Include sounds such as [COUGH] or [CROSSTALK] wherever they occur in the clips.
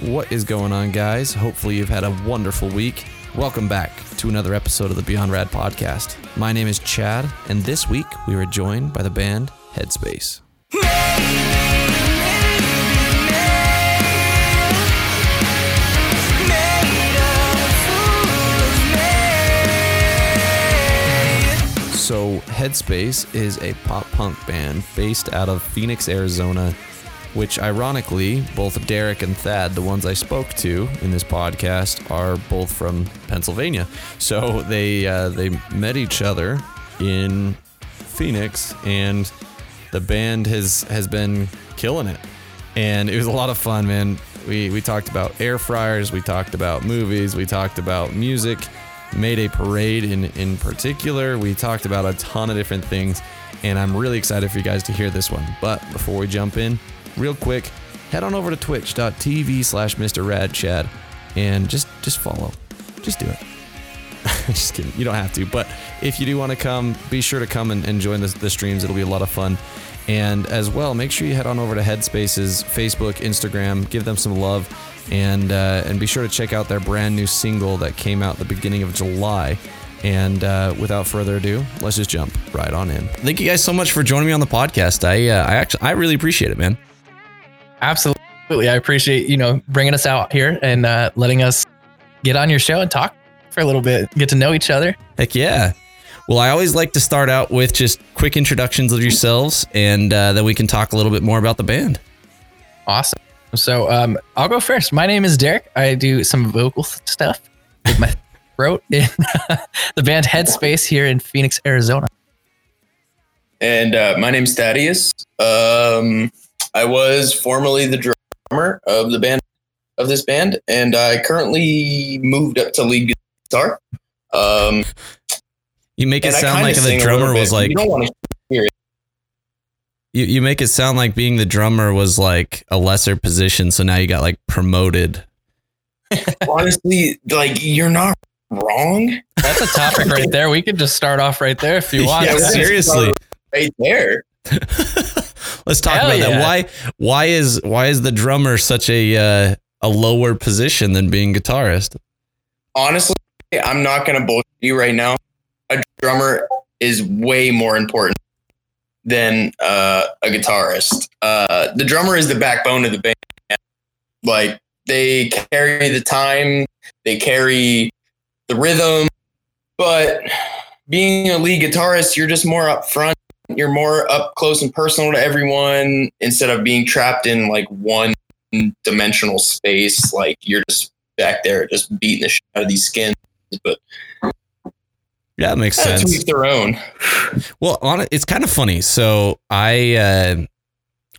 What is going on, guys? Hopefully, you've had a wonderful week. Welcome back to another episode of the Beyond Rad podcast. My name is Chad, and this week we were joined by the band Headspace. So, Headspace is a pop punk band based out of Phoenix, Arizona, which ironically, both Derek and Thad, the ones I spoke to in this podcast, are both from Pennsylvania. So they uh, they met each other in Phoenix, and the band has has been killing it, and it was a lot of fun, man. We we talked about air fryers, we talked about movies, we talked about music, Mayday Parade in in particular. We talked about a ton of different things, and I'm really excited for you guys to hear this one. But before we jump in, real quick, head on over to twitch.tv slash Mr. Rad Chad and just just follow. Just do it. [LAUGHS] just kidding. You don't have to. But if you do want to come, be sure to come and, and join the, the streams. It'll be a lot of fun. And as well, make sure you head on over to Headspace's Facebook, Instagram, give them some love, and uh, and be sure to check out their brand new single that came out the beginning of July. And uh, without further ado, let's just jump right on in. Thank you guys so much for joining me on the podcast. I uh, I actually I really appreciate it, man. Absolutely. I appreciate, you know, bringing us out here and uh, letting us get on your show and talk for a little bit, get to know each other. Heck yeah. Well, I always like to start out with just quick introductions of yourselves, and uh, then we can talk a little bit more about the band. Awesome. So um, I'll go first. My name is Derek. I do some vocal stuff with my [LAUGHS] throat in [LAUGHS] the band Headspace here in Phoenix, Arizona. And uh, my name's Thaddeus. Um, I was formerly the drummer of the band of this band, and I currently moved up to lead guitar. Um, You make it sound like the drummer was like you don't want to hear it. you, you make it sound like being the drummer was like a lesser position, so now you got like promoted. [LAUGHS] Honestly, like you're not wrong. That's a topic right there. We could just start off right there if you [LAUGHS] want. Yeah, seriously. right there. [LAUGHS] Let's talk Hell about that. Why why is why is the drummer such a uh, a lower position than being guitarist? Honestly, I'm not gonna bullshit you right now. A drummer is way more important than uh, a guitarist. Uh, the drummer is the backbone of the band. Like they carry the time, they carry the rhythm, but being a lead guitarist, you're just more up front. You're more up close and personal to everyone instead of being trapped in like one dimensional space. Like you're just back there, just beating the shit out of these skins. But Yeah, that makes to sense. each their own. Well, on it, it's kind of funny. So I uh,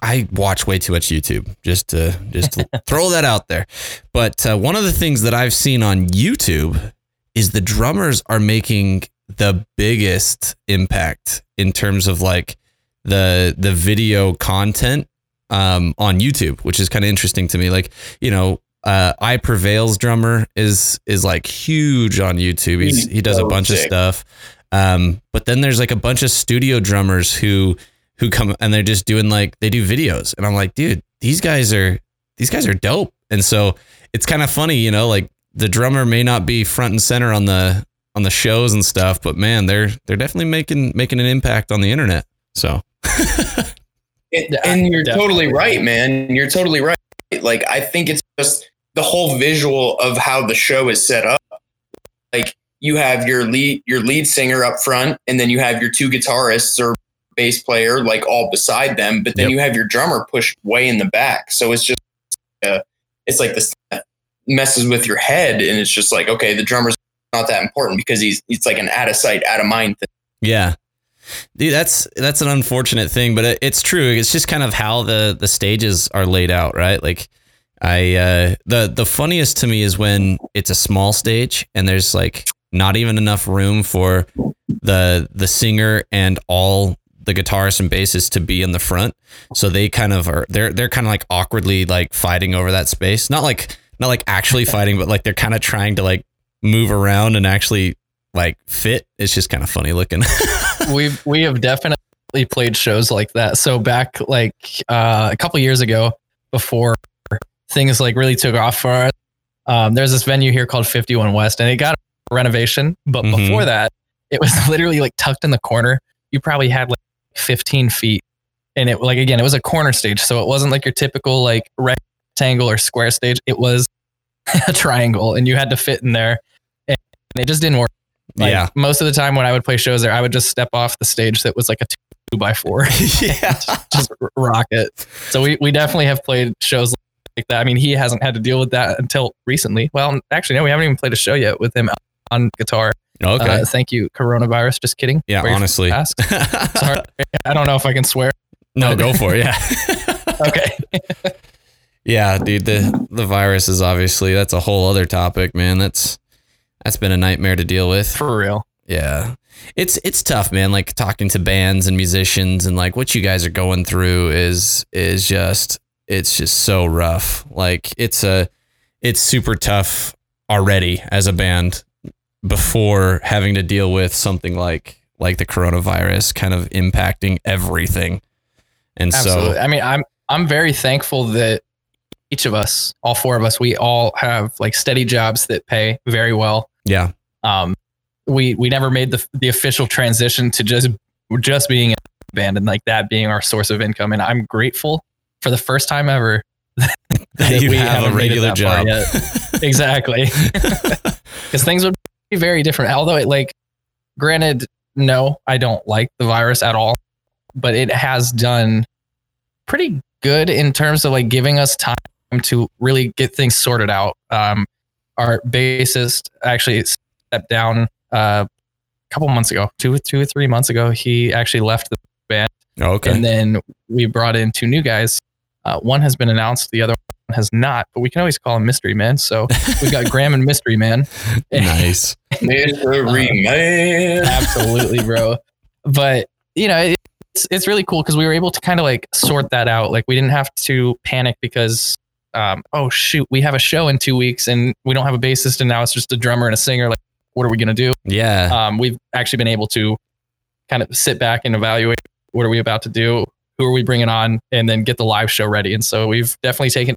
I watch way too much YouTube. Just to just to [LAUGHS] throw that out there. But uh, one of the things that I've seen on YouTube is the drummers are making the biggest impact in terms of like the the video content um, on YouTube, which is kind of interesting to me. Like you know. Uh, I Prevail's drummer is is like huge on YouTube. He's, he does a bunch of stuff. Um, but then there's like a bunch of studio drummers who who come and they're just doing like they do videos, and I'm like, dude, these guys are these guys are dope. And so it's kind of funny, you know, like the drummer may not be front and center on the on the shows and stuff, but man, they're they're definitely making making an impact on the internet. So [LAUGHS] And, and you're definitely. totally right, man. You're totally right. Like I think it's just the whole visual of how the show is set up. Like you have your lead your lead singer up front, and then you have your two guitarists or bass player like all beside them, but then Yep. you have your drummer pushed way in the back. So it's just uh, it's like this messes with your head, and it's just like okay, the drummer's not that important because he's it's like an out of sight, out of mind thing. Yeah. Dude, that's that's an unfortunate thing, but it, it's true. It's just kind of how the the stages are laid out, right? Like I uh the the funniest to me is when it's a small stage and there's like not even enough room for the the singer and all the guitarists and bassists to be in the front. So they kind of are they're they're kind of like awkwardly like fighting over that space. Not like not like actually fighting, but like they're kind of trying to like move around and actually like fit. It's just kind of funny looking. [LAUGHS] We've we have definitely played shows like that. So back like uh, a couple years ago, before things like really took off for us. Um, there's this venue here called 51 West, and it got a renovation. But Mhm. before that, it was [LAUGHS] literally like tucked in the corner. You probably had like 15 feet, and it like again, it was a corner stage, so it wasn't like your typical like rectangle or square stage. It was [LAUGHS] a triangle, and you had to fit in there, and it just didn't work. Like, yeah. Most of the time when I would play shows there, I would just step off the stage that was like a two by four, [LAUGHS] [LAUGHS] yeah. just rock it. So we, we definitely have played shows like that. I mean, he hasn't had to deal with that until recently. Well, actually, no, we haven't even played a show yet with him on guitar. Okay. Uh, thank you, coronavirus. Just kidding. yeah, your honestly. Sorry. I don't know if I can swear. no, go for it. Yeah. Okay. Yeah, dude, the the virus is obviously that's a whole other topic, man. That's that's been a nightmare to deal with. For real. Yeah. It's it's tough, man. Like talking to bands and musicians and like what you guys are going through is is just it's just so rough. Like it's a it's super tough already as a band before having to deal with something like like the coronavirus kind of impacting everything. And Absolutely. so I mean, I'm I'm very thankful that each of us, all four of us, we all have like steady jobs that pay very well. yeah. Um, we we never made the the official transition to just just being a band and like that being our source of income. And I'm grateful for the first time ever [LAUGHS] that you we have a haven't made it regular job. [LAUGHS] exactly [LAUGHS] because things would be very different although it like granted no i don't like the virus at all but it has done pretty good in terms of like giving us time to really get things sorted out um our bassist actually stepped down uh, a couple months ago two two or three months ago he actually left the band. okay. and then we brought in two new guys. Uh, one has been announced, the other one has not, but we can always call him Mystery Man. So we've got [LAUGHS] Graham and Mystery Man. nice. [LAUGHS] Mystery man. Absolutely, bro. But, you know, it's, it's really cool because we were able to kind of like sort that out. Like we didn't have to panic because, um, oh, shoot, we have a show in two weeks and we don't have a bassist and now it's just a drummer and a singer. Like, what are we going to do? Yeah. um, we've actually been able to kind of sit back and evaluate what are we about to do, who are we bringing on, and then get the live show ready. And so we've definitely taken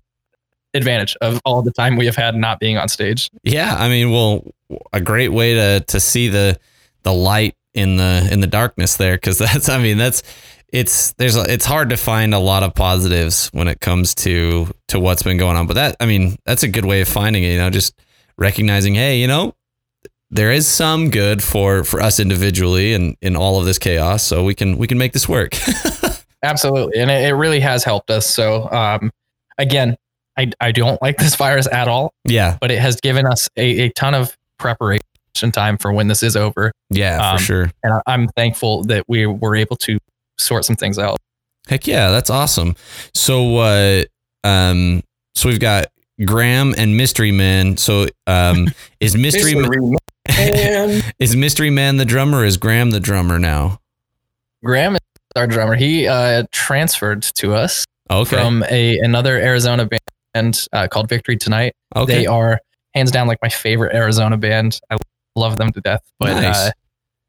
advantage of all the time we have had not being on stage. Yeah, I mean, well, a great way to to see the the light in the in the darkness there because [LAUGHS] that's I mean that's it's there's it's hard to find a lot of positives when it comes to to what's been going on but that I mean that's a good way of finding it you know just recognizing hey you know there is some good for for us individually and in all of this chaos so we can we can make this work [LAUGHS] Absolutely. And it, it really has helped us. So um, again, I, I don't like this virus at all, yeah but it has given us a, a ton of preparation time for when this is over. yeah Um, for sure And I, I'm thankful that we were able to sort some things out. Heck yeah, that's awesome. So uh um so we've got Graham and Mystery Man. So um [LAUGHS] is Mystery Ma- man. [LAUGHS] is Mystery Man the drummer or is Graham the drummer now? Graham is our drummer. He uh, transferred to us Okay. from a another Arizona band uh, called Victory Tonight. okay. They are hands down like my favorite Arizona band. I love them to death. But Nice. uh,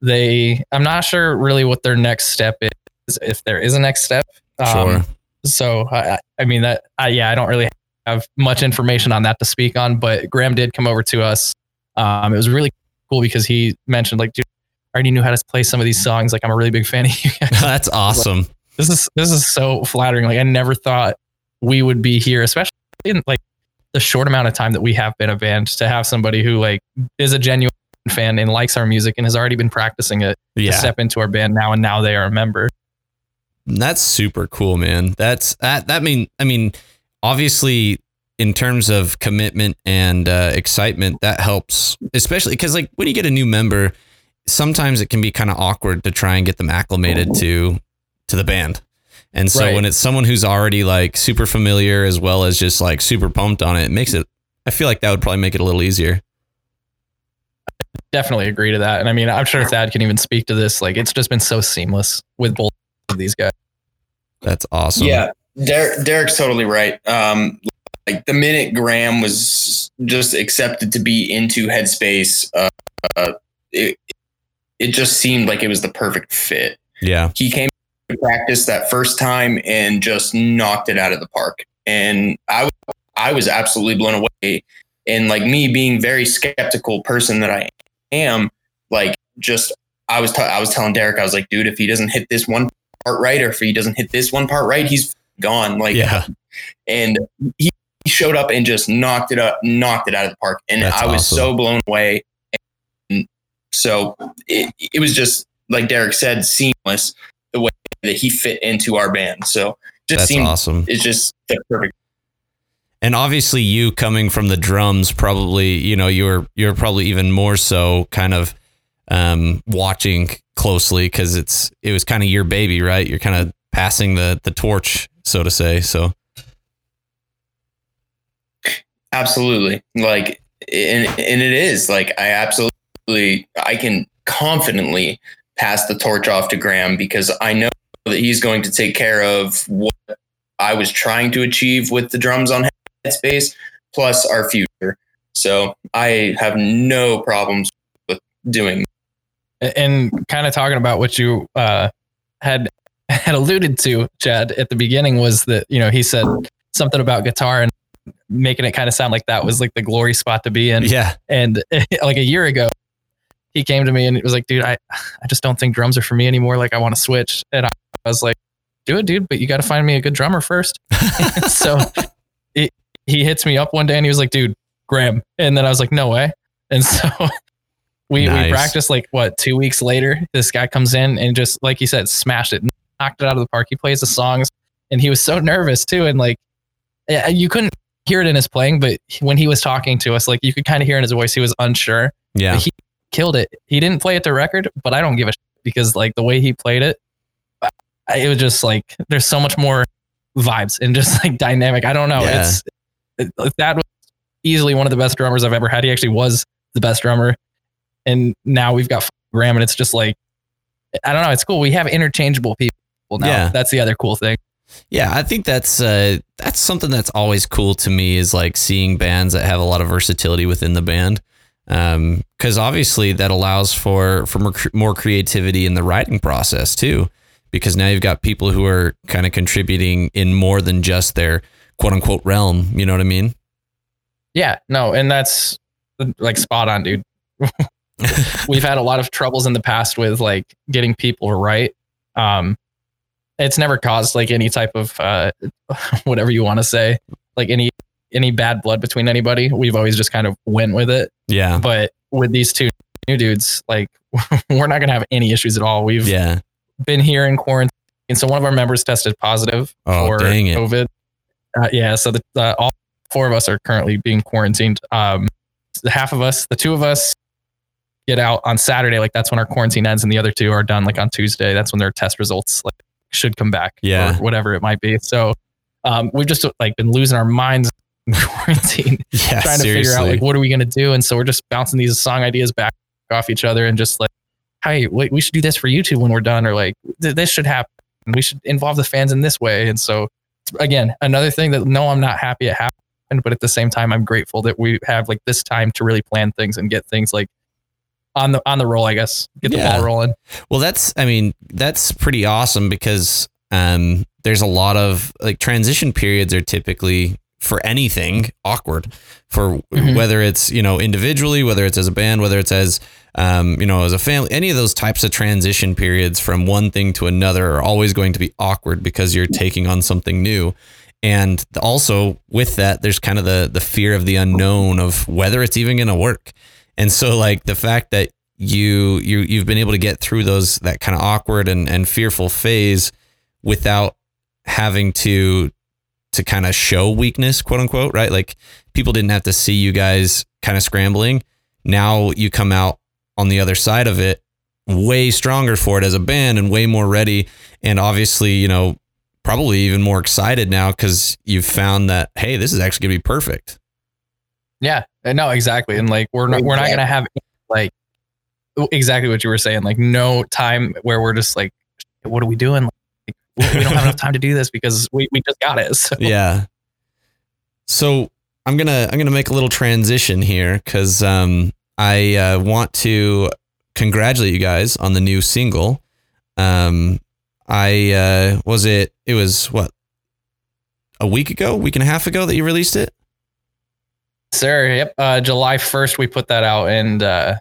they, I'm not sure really what their next step is, if there is a next step. Um, sure. So I, I mean that, I, yeah, I don't really have much information on that to speak on. But Graham did come over to us. Um, it was really cool because he mentioned like, dude, I already knew how to play some of these songs. Like I'm a really big fan of you guys [LAUGHS] that's awesome. this is this is so flattering. Like I never thought we would be here, especially in like the short amount of time that we have been a band, to have somebody who like is a genuine fan and likes our music and has already been practicing it to step into our band now and now they are a member. That's super cool, man. That's that that mean I mean obviously in terms of commitment and uh, excitement that helps especially cuz like when you get a new member sometimes it can be kind of awkward to try and get them acclimated to to the band. And so Right. when it's someone who's already like super familiar as well as just like super pumped on it, it makes it I feel like that would probably make it a little easier. Definitely agree to that. And I mean, I'm sure Thad can even speak to this. Like it's just been so seamless with both of these guys. That's awesome. Yeah, Der- Derek's totally right. Um, like the minute Graham was just accepted to be into Headspace, uh, uh, it it just seemed like it was the perfect fit. Yeah. He came to practice that first time and just knocked it out of the park. And I I was absolutely blown away. And like me being very skeptical person that I am, like just I was t- I was telling Derek, I was like, dude, if he doesn't hit this one part right, or if he doesn't hit this one part right, he's gone. Like, Yeah. and he showed up and just knocked it up, knocked it out of the park, and That's I was awesome. so blown away. And so it, it was just like Derek said, seamless the way that he fit into our band. So just That's seemed awesome. it's just the perfect. And obviously you coming from the drums probably, you know, you're you're probably even more so kind of um watching closely cuz it's it was kind of your baby, right? You're kind of passing the the torch, so to say. So Absolutely. Like, and, and it is like, I absolutely, I can confidently pass the torch off to Graham because I know that he's going to take care of what I was trying to achieve with the drums on Headspace plus our future. So I have no problems with doing. And kind of talking about what you uh, had [LAUGHS] had alluded to, Chad, at the beginning was that you know he said something about guitar and making it kind of sound like that was like the glory spot to be in. yeah. And [LAUGHS] like a year ago, he came to me and it was like, dude, I I just don't think drums are for me anymore. Like I want to switch. And I, I was like, do it, dude, but you got to find me a good drummer first. [LAUGHS] so it, he hits me up one day and he was like, dude, Graham. And then I was like, no way. And so we, Nice. we practiced like what, two weeks later, this guy comes in and just, like you said, smashed it, knocked it out of the park. He plays the songs and he was so nervous too. And like, yeah, you couldn't hear it in his playing, but when he was talking to us, like you could kind of hear in his voice, he was unsure Yeah. he killed it. He didn't play it to record, but I don't give a shit because like the way he played it, it was just like there's so much more vibes and just like dynamic. I don't know. Yeah. It's it, that was easily one of the best drummers I've ever had. He actually was the best drummer, and now we've got Graham, and it's just like I don't know. It's cool. We have interchangeable people now. Yeah. That's the other cool thing. Yeah, I think that's uh, that's something that's always cool to me is like seeing bands that have a lot of versatility within the band, because obviously that allows for for more creativity in the writing process too. Because now you've got people who are kind of contributing in more than just their quote unquote realm. You know what I mean? Yeah. No, and that's like spot on, dude. [LAUGHS] [LAUGHS] we've had a lot of troubles in the past with like getting people right. Um, it's never caused like any type of uh, [LAUGHS] whatever you want to say, like any any bad blood between anybody. We've always just kind of went with it. Yeah, But with these two new dudes, like [LAUGHS] we're not gonna have any issues at all. We've yeah. been here in quarantine, And so one of our members tested positive Oh, for. COVID. Uh, yeah, so the, uh, all four of us are currently being quarantined. Um, the half of us, the two of us, get out on Saturday. Like that's when our quarantine ends, and the other two are done. Like on Tuesday, that's when their test results like should come back. Yeah. or whatever it might be. So um, we've just like been losing our minds [LAUGHS] in quarantine [LAUGHS] Yeah, trying to seriously. figure out like what are we gonna do, and so we're just bouncing these song ideas back off each other and just like, hey, wait, we should do this for YouTube when we're done, or like th- this should happen. We should involve the fans in this way, and so again, another thing that no, I'm not happy it happened, but at the same time, I'm grateful that we have like this time to really plan things and get things like on the on the roll. I guess get the Yeah. ball rolling. Well, that's I mean that's pretty awesome because um, there's a lot of like transition periods are typically for anything awkward for Mhm. whether it's you know individually, whether it's as a band, whether it's as um, you know as a family. Any of those types of transition periods from one thing to another are always going to be awkward because you're taking on something new. And also with that, there's kind of the the fear of the unknown of whether it's even going to work. And so like the fact that you you you've been able to get through those that kind of awkward and and fearful phase without having to to kind of show weakness, quote unquote, right? Like people didn't have to see you guys kind of scrambling. Now you come out on the other side of it way stronger for it as a band and way more ready and obviously, you know, probably even more excited now cuz you've found that hey, this is actually going to be perfect. Yeah, uh, no, exactly. And like we're not we're not gonna have like exactly what you were saying. Like no time where we're just like, what are we doing? Like, we don't have enough time to do this because we, we just got it. [LAUGHS] So yeah. So I'm gonna I'm gonna make a little transition here because um, I uh, want to congratulate you guys on the new single. Um, I uh, was it it was what a week ago, week and a half ago that you released it. Sir. Yep. Uh, July 1st, we put that out and uh,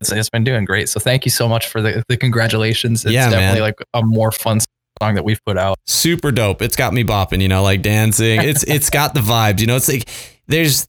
it's, it's been doing great. So thank you so much for the, the congratulations. It's Yeah, definitely man. like a more fun song that we've put out. super dope. It's got me bopping, you know, like dancing. It's [LAUGHS] it's got the vibes, you know. It's like there's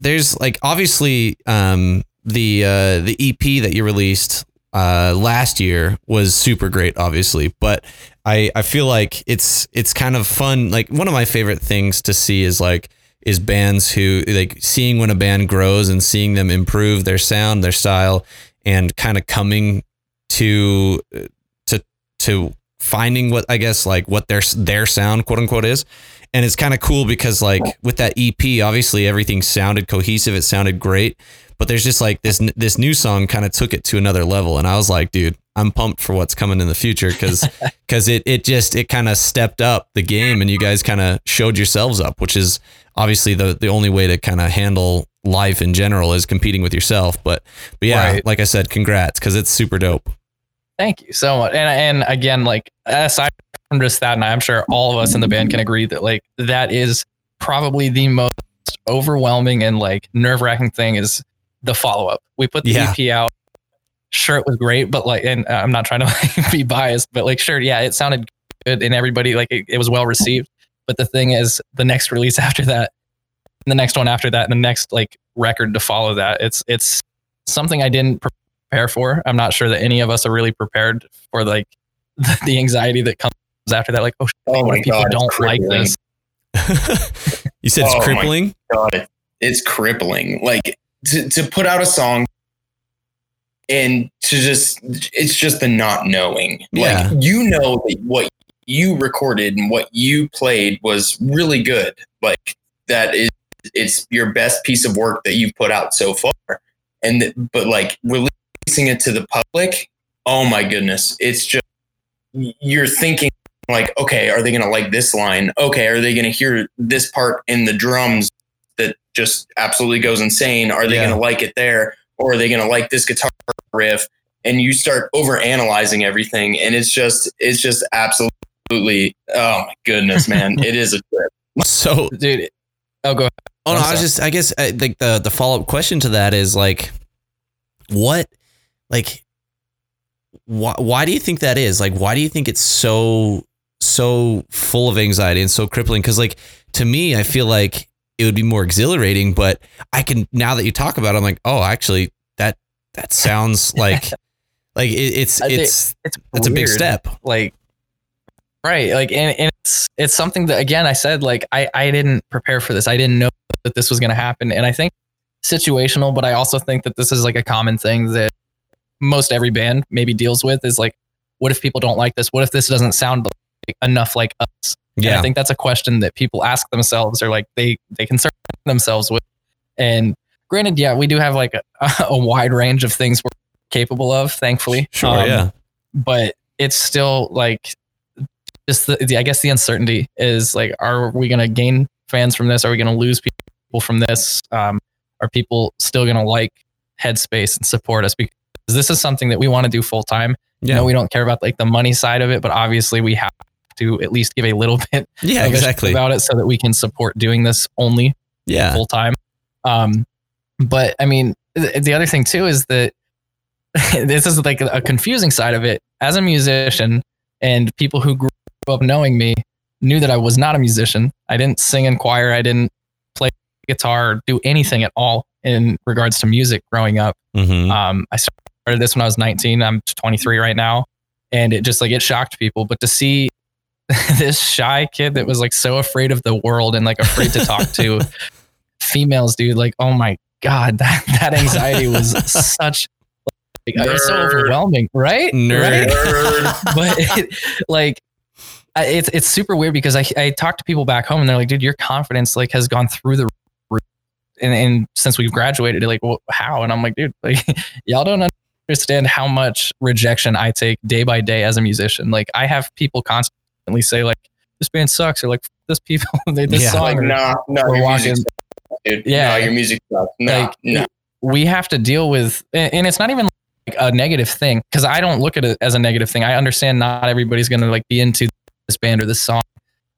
there's like obviously um the uh the EP that you released uh last year was super great obviously, but I I feel like it's it's kind of fun. Like one of my favorite things to see is like is bands who like seeing when a band grows and seeing them improve their sound, their style and kind of coming to uh, to to finding what I guess like what their their sound quote unquote is. And it's kind of cool because like with that EP, obviously everything sounded cohesive. It sounded great, but there's just like this this new song kind of took it to another level. And I was like, dude, I'm pumped for what's coming in the future because because [LAUGHS] it it just it kind of stepped up the game and you guys kind of showed yourselves up, which is obviously the the only way to kind of handle life in general is competing with yourself. But but yeah, Right. like I said, congrats because it's super dope. Thank you so much. And and again, like aside from just that, and I'm sure all of us in the band can agree that like that is probably the most overwhelming and like nerve wracking thing is the follow up. We put the Yeah. EP out. Sure, it was great, but like, and uh, I'm not trying to [LAUGHS] like, be biased, but like, sure, yeah, it sounded good, and everybody like it, it was well received. But the thing is, the next release [LAUGHS] after that, and the next one after that, and the next like record to follow that, it's it's something I didn't prepare for. I'm not sure that any of us are really prepared for like the, [LAUGHS] the anxiety that comes after that. Like, oh, shit, Oh my people god, don't like this. you said it's Oh my crippling. God, it's crippling. Like to, to put out a song and to just it's just the not knowing. Yeah. Like you know that what you recorded and what you played was really good. Like that is it's your best piece of work that you've put out so far. And th- but like releasing it to the public, oh my goodness, it's just you're thinking like, okay, are they going to like this line? Okay, are they going to hear this part in the drums that just absolutely goes insane? Are they Yeah. going to like it there? Or are they going to like this guitar riff? And you start over analyzing everything. And it's just, it's just absolutely, oh my goodness, man. [LAUGHS] it is a trip. So dude. Oh, go ahead. Oh no, I'm was just I guess uh, like the the follow up question to that is like, what, like, why why do you think that is? Like, why do you think it's so so full of anxiety and so crippling? Because like to me, I feel like it would be more exhilarating, but I can now that you talk about, it, I'm like, oh, actually, that sounds [LAUGHS] like like it, it's it's It's it's a big step. like right like and, and it's it's something that again i said like i i didn't prepare for this. I didn't know that this was going to happen and i think situational but i also think that this is like a common thing that most every band maybe deals with is like what if people don't like this? What if this doesn't sound like enough like us? And i think that's a question that people ask themselves or like they they concern themselves with. And granted yeah we do have like a, [LAUGHS] a wide range of things we're capable of thankfully sure, Um, yeah, but it's still like just the, the I guess the uncertainty is like, are we going to gain fans from this? Are we going to lose people from this? Um, are people still going to like Headspace and support us? Because this is something that we want to do full time. yeah, No, we don't care about like the money side of it, but obviously we have to at least give a little [LAUGHS] bit yeah, of a shit exactly, about it so that we can support doing this only yeah, full time. Um, but I mean, th- the other thing too is that [LAUGHS] this is like a confusing side of it. As a musician, and people who grew up knowing me knew that I was not a musician. I didn't sing in choir. I didn't play guitar or do anything at all in regards to music growing up. hmm Um, I started this when I was 19. I'm 23 right now, and it just like it shocked people. But to see [LAUGHS] this shy kid that was like so afraid of the world and like afraid to talk to [LAUGHS] females, dude, like oh my god, that that anxiety was [LAUGHS] such like, it was so overwhelming, right? Nerd. Right? [LAUGHS] but it, like I- it's it's super weird because I I talk to people back home and they're like, dude, your confidence like has gone through the roof. And, and since we've graduated, they're like, well, how? And I'm like, dude, like [LAUGHS] y'all don't understand how much rejection I take day by day as a musician. Like I have people constantly say like, this band sucks, or like this people, they this Yeah. song. Like, nah, no, We're walking- dude. Yeah. No, your music sucks. No, Like, no. we have to deal with and and it's not even like a negative thing because i don't look at it as a negative thing i understand not everybody's gonna like be into this band or this song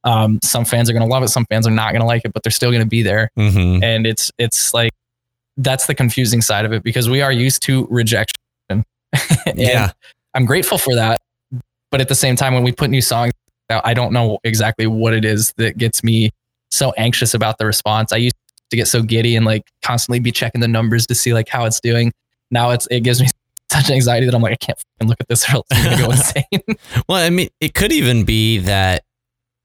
Um, some fans are going to love it, some fans are not going to like it, but they're still going to be there. Mm-hmm. And it's it's like that's the confusing side of it because we are used to rejection. [LAUGHS] Yeah. I'm grateful for that, but at the same time, when we put new songs out, I don't know exactly what it is that gets me so anxious about the response. I used to get so giddy and like constantly be checking the numbers to see like how it's doing. Now it's it gives me [LAUGHS] such anxiety that I'm like I can't look at this or else I'm gonna go [LAUGHS] insane. [LAUGHS] Well, I mean, it could even be that,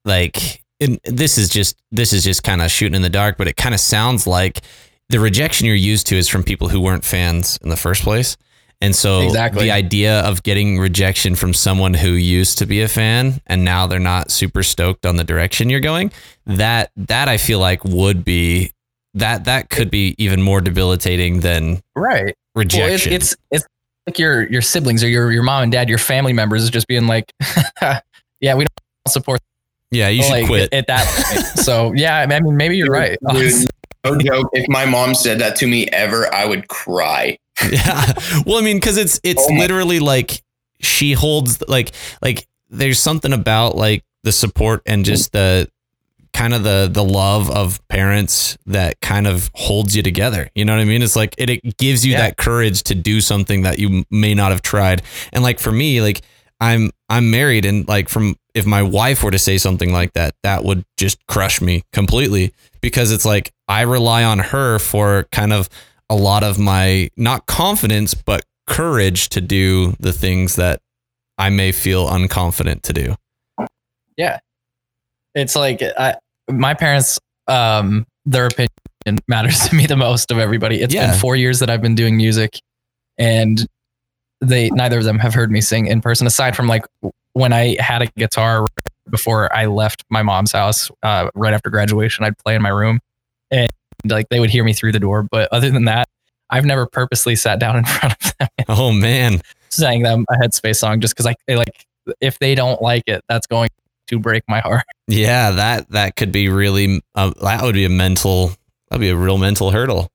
like, and this is just this is just kind of shooting in the dark, but it kind of sounds like the rejection you're used to is from people who weren't fans in the first place. And so Exactly. the idea of getting rejection from someone who used to be a fan and now they're not super stoked on the direction you're going, that that I feel like would be that that could be even more debilitating than right. Well, it's, rejection. it's it's like your your siblings or your your mom and dad, your family members is just being like, [LAUGHS] yeah, we don't support yeah, you should like, quit. at that point. [LAUGHS] So yeah, I mean maybe you're right. Dude, no [LAUGHS] joke. If my mom said that to me ever, I would cry. yeah. Well, I mean, because it's it's Oh literally like she holds like like there's something about like the support and just the kind of the the love of parents that kind of holds you together. You know what I mean? It's like it, it gives you Yeah. that courage to do something that you may not have tried. And like for me, like I'm I'm married and like from if my wife were to say something like that, that would just crush me completely because it's like I rely on her for kind of a lot of my not confidence but courage to do the things that I may feel unconfident to do. Yeah. It's like I, my parents um their opinion matters [LAUGHS] to me the most of everybody It's Yeah. been four years that i've been doing music and they neither of them have heard me sing in person aside from like when i had a guitar before i left my mom's house uh, right after graduation i'd play in my room and like they would hear me through the door but other than that i've never purposely sat down in [LAUGHS] front of them Oh man. sang them a headspace song just because i like if they don't like it that's going to break my heart [LAUGHS] Yeah, that that could be really uh, that would be a mental that'd be a real mental hurdle.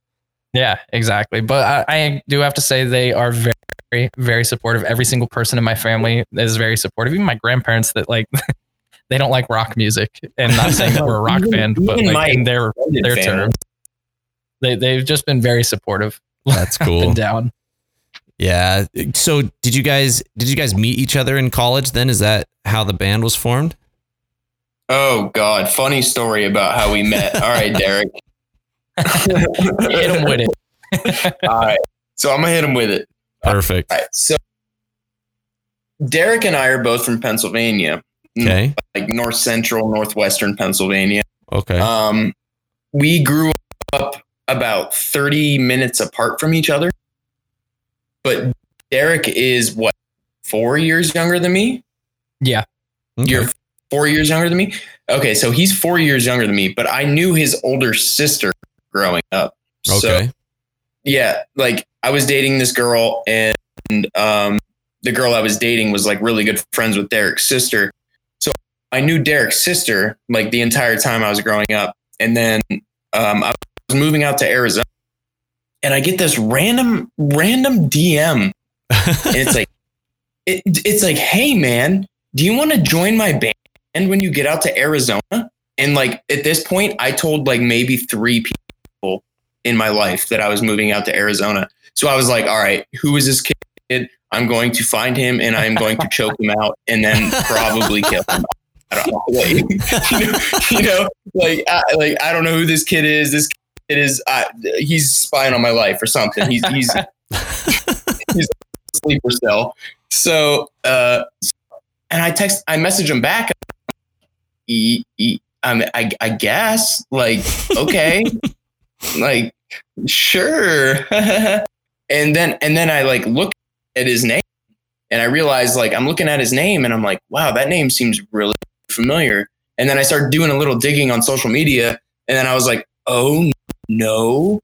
Yeah, exactly. But I, I do have to say they are very, very supportive. Every single person in my family is very supportive. Even my grandparents that like [LAUGHS] they don't like rock music. And not saying that we're a rock [LAUGHS] Even- band, but like my in their their Family. terms, they they've just been very supportive. That's cool. and down. Yeah. So did you guys did you guys meet each other in college then? Is that how the band was formed? Oh God, funny story about how we met. All right, [LAUGHS] Derek. Hit them with it. [LAUGHS] All right, so I'm gonna hit him with it. Perfect. All right, so Derek and I are both from Pennsylvania, Okay. like north central, northwestern Pennsylvania. Okay. Um, we grew up about 30 minutes apart from each other, but Derek is what four years younger than me. Yeah. Okay. You're four years younger than me. Okay, so he's four years younger than me, but I knew his older sister growing up. So Okay. yeah, like I was dating this girl, and um, the girl I was dating was like really good friends with Derek's sister. So I knew Derek's sister like the entire time I was growing up, and then um, I was moving out to Arizona, and I get this random random DM, [LAUGHS] and it's like, it, it's like, hey man, do you want to join my band when you get out to Arizona? And like at this point, I told like maybe three people in my life that I was moving out to Arizona. So I was like, all right, who is this kid? I'm going to find him and I'm going to choke him out and then probably kill him. I don't know. Like, you [LAUGHS] know, you know, like, I, like I don't know who this kid is. This kid is he's spying on my life or something. He's he's [LAUGHS] he's a sleeper cell. So uh, and I text, I message him back. E, e, I, mean, I, I guess like okay, [LAUGHS] like sure. [LAUGHS] and then and then I like look at his name and I realize like I'm looking at his name and I'm like, wow, that name seems really familiar. And then I started doing a little digging on social media and then I was like, oh no,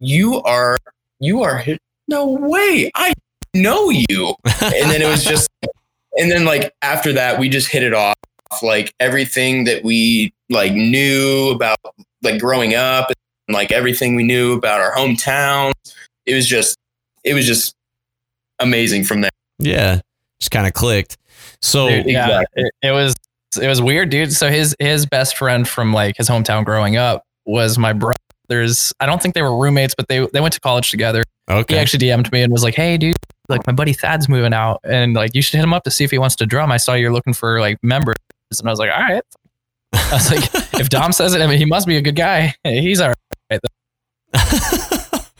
you are you are. No way, I know you. And then it was just [LAUGHS] and then like after that we just hit it off like everything that we like knew about like growing up and like everything we knew about our hometown it was just it was just amazing from there yeah. Just kind of clicked. So Dude, yeah, Exactly. it, it was it was weird, dude. So his his best friend from like his hometown growing up was my brother's. I don't think they were roommates, but they they went to college together. Okay. He Okay. actually DM'd me and was like, "Hey, dude, like my buddy Thad's moving out, and like you should hit him up to see if he wants to drum. I saw you're looking for like members." And I was like, "All right." I was like, [LAUGHS] "If Dom says it, I mean, he must be a good guy. He's all right." [LAUGHS]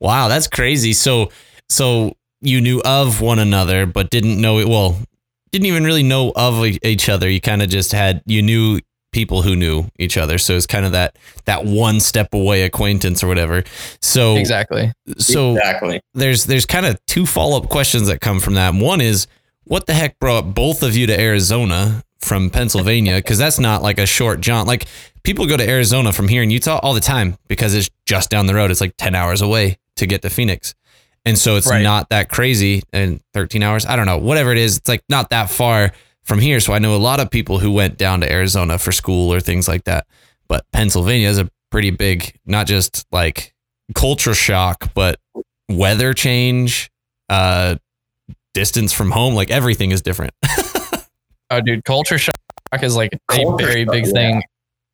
wow, that's crazy. So so you knew of one another but didn't know it well, didn't even really know of each other. You kind of just had you knew people who knew each other. So it's kind of that that one step away acquaintance or whatever. So Exactly. so exactly. there's there's kind of two follow-up questions that come from that. One is what the heck brought both of you to Arizona from Pennsylvania because that's not like a short jaunt. Like people go to Arizona from here in Utah all the time because it's just down the road. It's like 10 hours away to get to Phoenix. And so it's Right. not that crazy and 13 hours, I don't know, whatever it is, it's like not that far from here. So I know a lot of people who went down to Arizona for school or things like that. But Pennsylvania is a pretty big, not just like culture shock, but weather change, uh, distance from home, like everything is different. [LAUGHS] Oh, dude, culture shock is like a very shock, big yeah. thing,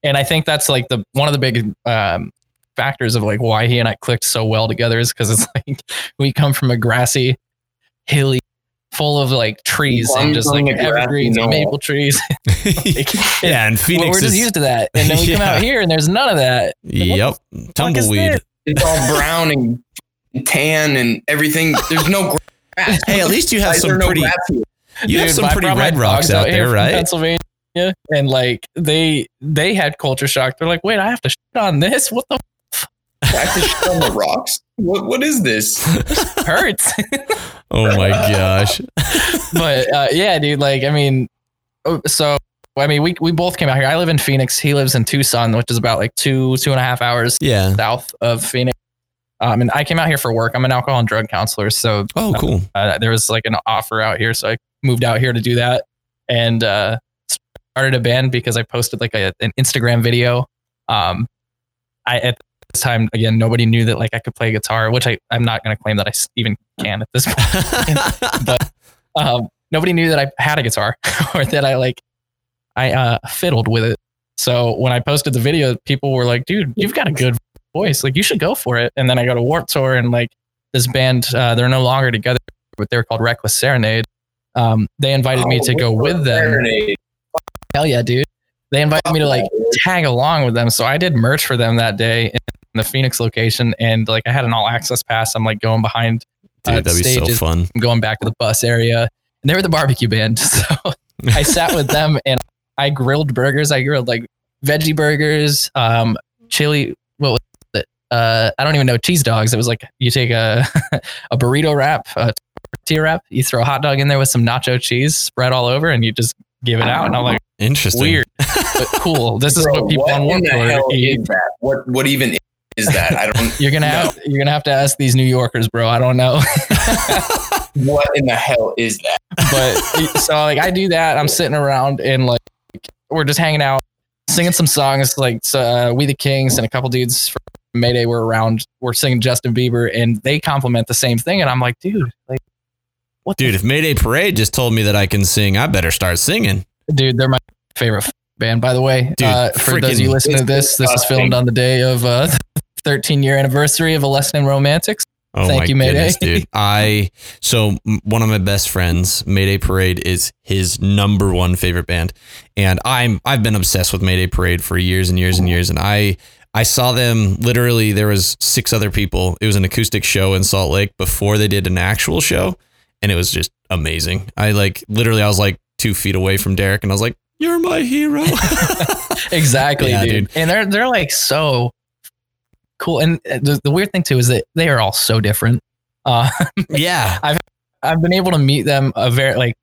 and I think that's like the one of the big um, factors of like why he and I clicked so well together is because it's [LAUGHS] like we come from a grassy, hilly, full of like trees I'm and just like evergreens, and maple trees. [LAUGHS] [LAUGHS] yeah, and Well, Phoenix we're just is used to that, and then we come out here and there's none of that. yep, fuck tumbleweed. It's all brown and tan and everything. There's no grass. Hey, at least you have Why some there no pretty grass here? You have some pretty red rocks dogs out there, right? Pennsylvania, and like they they had culture shock. They're like, wait, I have to shit on this. What the I have to shit on the rocks. What what is this? f- hurts? [LAUGHS] Oh my gosh. but uh, yeah, dude. Like, I mean, oh, so I mean, we we both came out here. I live in Phoenix. He lives in Tucson, which is about like two two and a half hours Yeah. south of Phoenix. Um, and I came out here for work. I'm an alcohol and drug counselor, so Oh, cool. uh, there was like an offer out here, so I moved out here to do that, and uh, started a band because I posted like a, an Instagram video. Um, I at this time again nobody knew that like I could play guitar, which I I'm not going to claim that I even can at this point. [LAUGHS] But um, nobody knew that I had a guitar [LAUGHS] or that I like I uh, fiddled with it. So when I posted the video, people were like, "Dude, you've got a good voice. Like you should go for it." And then I go to Warp Tour and like this band, uh, they're no longer together, but they're called Reckless Serenade. Um, they invited me to go with them. Hell yeah, dude! They invited me to like tag along with them. So I did merch for them that day in the Phoenix location, and like I had an all access pass. I'm like going behind Dude, uh, that'd be so fun. I'm going back to the bus area. And they were the barbecue band. [LAUGHS] So I sat with them and I grilled burgers. I grilled like veggie burgers, um, chili, what was it? Uh, I don't even know, cheese dogs. It was like you take a, [LAUGHS] a burrito wrap, a tortilla wrap, you throw a hot dog in there with some nacho cheese spread all over, and you just give it out. And I'm like, Interesting. weird, [LAUGHS] but cool. This is Bro, what people what on in Warped Tour eat. that? What what even is that? I don't. [LAUGHS] You're gonna have you're gonna have to ask these New Yorkers, bro. I don't know. [LAUGHS] what in the hell is that? but so like I do that. I'm sitting around and like we're just hanging out, singing some songs like uh, "We the Kings" and a couple dudes from Mayday were around. We're singing Justin Bieber, and they compliment the same thing, and I'm like, dude, like, what, Dude, if Mayday Parade just told me that I can sing, I better start singing. dude? They're my favorite band, by the way. Dude, uh, for those of you freaking- listening to this, this is filmed on the day of uh, [LAUGHS] 13 year anniversary of A Lesson in Romantics. Oh Thank my you, Mayday. goodness, dude. [LAUGHS] I so one of my best friends, Mayday Parade, is his number one favorite band, and I'm I've been obsessed with Mayday Parade for years and years and years. And I I saw them literally. There was six other people. It was an acoustic show in Salt Lake before they did an actual show, and it was just amazing. I like literally I was like two feet away from Derek, and I was like, "You're my hero." [LAUGHS] [LAUGHS] exactly, Yeah, dude. dude. And they're they're like so cool. And uh, the, the weird thing too is that they are all so different. Uh, [LAUGHS] yeah, I've I've been able to meet them a very like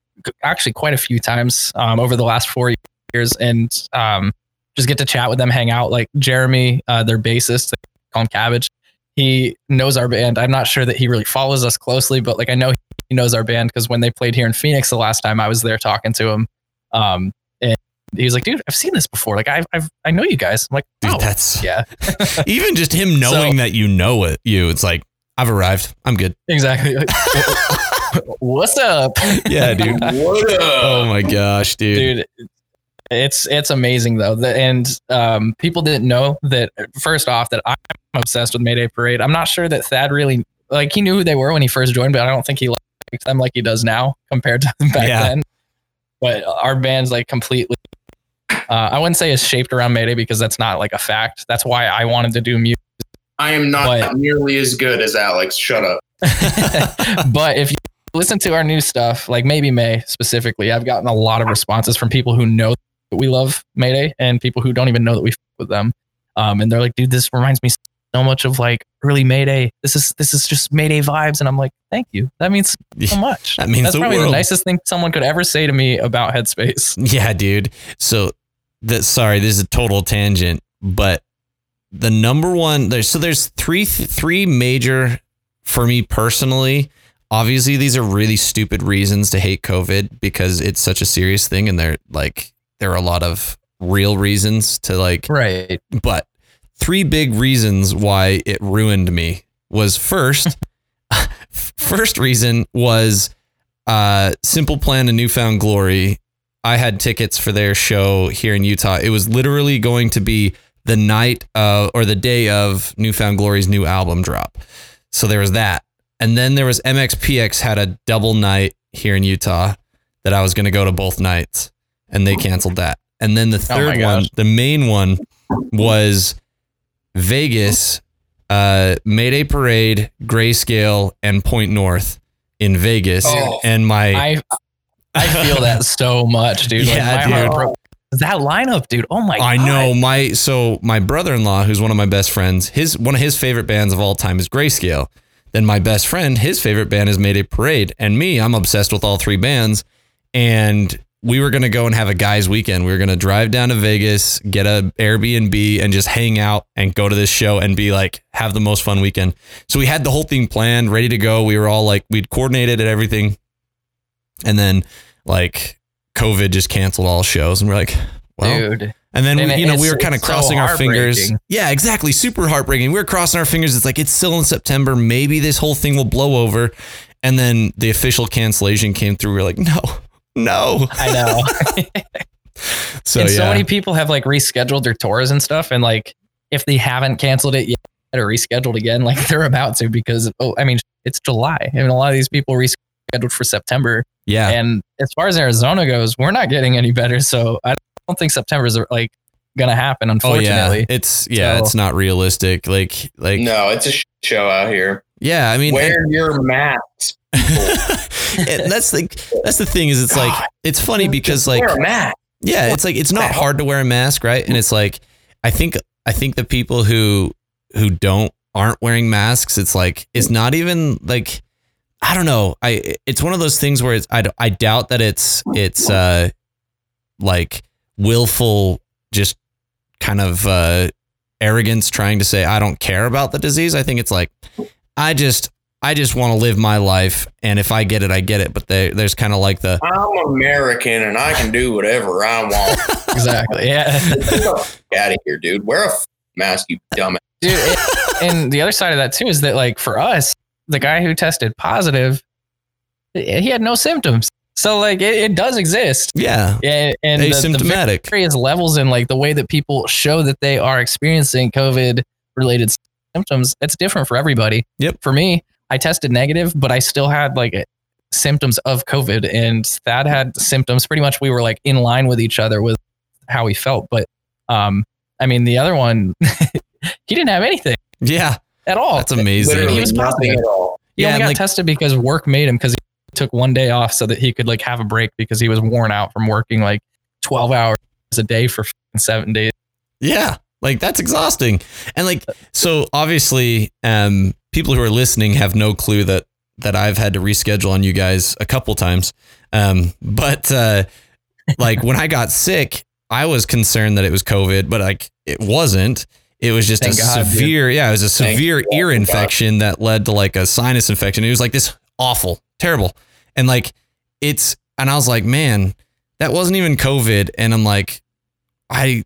actually quite a few times um, over the last four years, and um, just get to chat with them, hang out. Like Jeremy, uh, their bassist, they call him Cabbage. He knows our band. I'm not sure that he really follows us closely, but like I know he knows our band because when they played here in Phoenix the last time I was there talking to him, um, and he was like, "Dude, I've seen this before. Like I've, I've I know you guys." I'm like, dude, "Oh, that's yeah, [LAUGHS] [LAUGHS] even just him knowing that you know it. You, it's like I've arrived. I'm good. exactly." [LAUGHS] What's up? Yeah, dude. What up? Oh my gosh, dude. dude It's it's amazing though, and um, people didn't know that. First off, that I'm obsessed with Mayday Parade. I'm not sure that Thad really like he knew who they were when he first joined, but I don't think he liked them like he does now compared to [LAUGHS] back Yeah. then. But our band's like completely. Uh, I wouldn't say is shaped around Mayday because that's not like a fact. That's why I wanted to do music. I am not But- nearly as good as Alex. Shut up. [LAUGHS] [LAUGHS] but if you listen to our new stuff, like maybe May specifically, I've gotten a lot of responses from people who know that we love Mayday and people who don't even know that we f- with them. Um, and they're like, dude, this reminds me so much of like early Mayday. This is this is just Mayday vibes. And I'm like, thank you. That means so much. That means That's the probably world. the nicest thing someone could ever say to me about Headspace. [LAUGHS] Yeah, dude. So that sorry, this is a total tangent, but the number one there's so there's three three major for me personally. Obviously, these are really stupid reasons to hate COVID because it's such a serious thing, and they're like there are a lot of real reasons to like Right. but three big reasons why it ruined me was first [LAUGHS] first reason was uh simple plan and newfound glory. I had tickets for their show here in utah. It was literally going to be the night of or the day of newfound glory's new album drop. So there was that. And then there was mxpx had a double night here in utah that i was going to go to both nights and they canceled that. And then the Oh third one gosh. the main one was Vegas, uh, Mayday Parade, Grayscale, and Point North in Vegas. Oh. and my I I feel that [LAUGHS] so much, dude. Like, Yeah, my heart dude. broke. That lineup, dude. Oh my god. I god. know my so my brother-in-law, who's one of my best friends, his one of his favorite bands of all time is Grayscale. Then my best friend, his favorite band is Mayday Parade, and me, I'm obsessed with all three bands. And we were gonna go and have a guys' weekend. We were gonna drive down to Vegas, get a Airbnb, and just hang out and go to this show and be like have the most fun weekend. So we had the whole thing planned, ready to go. We were all like we'd coordinated and everything, and then like COVID just canceled all shows, and we're like, well, dude. and then And we, you know we were kind of it's so crossing our fingers. Yeah, exactly. Super heartbreaking. We were crossing our fingers. It's like it's still in September. Maybe this whole thing will blow over. And then the official cancellation came through. We're like, no, no. I know. [LAUGHS] So and yeah, so many people have like rescheduled their tours and stuff, and like if they haven't canceled it yet or rescheduled again, like [LAUGHS] they're about to because oh, I mean it's July. I mean a lot of these people rescheduled for September, yeah, and as far as Arizona goes, we're not getting any better. So I don't think September is like gonna happen. oh Unfortunately, yeah. It's yeah, So- it's not realistic. Like like No, it's a show out here. yeah. I mean, Wear your masks. [LAUGHS] and that's the that's the thing is it's like it's funny because like Wear a mask. Yeah, it's like it's not hard to wear a mask, right? And it's like I think I think the people who who don't aren't wearing masks, it's like it's not even like I don't know. I it's one of those things where it's i, I doubt that it's it's uh like willful just kind of uh arrogance trying to say I don't care about the disease. I think it's like I just I just want to live my life and if I get it I get it, but they, there's kind of like the I'm American and I can do whatever I want. [LAUGHS] exactly. Yeah, Get out of here, dude. Wear a f- mask, you dumb. dude. it- and the other side of that too is that like for us, the guy who tested positive, he had no symptoms. So like it, it does exist. yeah, And, and the- the asymptomatic. various levels and like the way that people show that they are experiencing COVID related symptoms, it's different for everybody. Yep. For me, I tested negative, but I still had like symptoms of COVID and Thad had symptoms. Pretty much we were like in line with each other with how he felt. But um, I mean, the other one, [LAUGHS] he didn't have anything yeah, at all. that's amazing. Literally He was nothing positive. at all. He Yeah, only got like- tested because work made him because he took one day off so that he could like have a break because he was worn out from working like 12 hours a day for seven days. Yeah. Like that's exhausting. And like so obviously um people who are listening have no clue that that I've had to reschedule on you guys a couple times. Um but uh like when I got sick, I was concerned that it was COVID, but like it wasn't. It was just Thank a God, dude. severe, yeah, it was a severe God, ear God. infection that led to like a sinus infection. It was like this awful, terrible. And like it's and I was like, man, that wasn't even COVID. And I'm like, I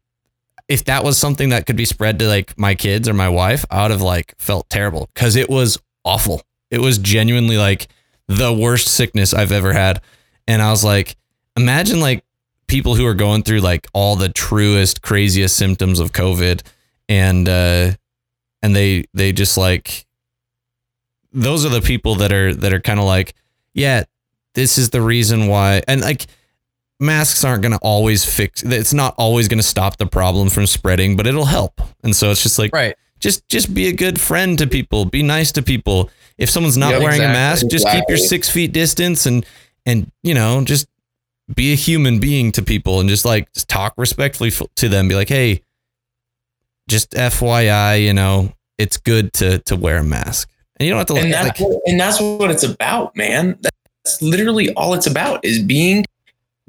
if that was something that could be spread to like my kids or my wife, I would have like felt terrible because it was awful. It was genuinely like the worst sickness I've ever had. And I was like, imagine like people who are going through like all the truest, craziest symptoms of COVID, and uh, and they they just like those are the people that are that are kind of like, yeah, this is the reason why, and like masks aren't going to always fix. It's not always going to stop the problem from spreading, but it'll help. And so it's just like, Right. just just be a good friend to people be nice to people if someone's not wearing a mask just keep your six feet distance and and you know just be a human being to people and just like just talk respectfully to them be like hey just fyi you know it's good to to wear a mask and you don't have to and like, that's like and that's what it's about, man. That's literally all it's about is being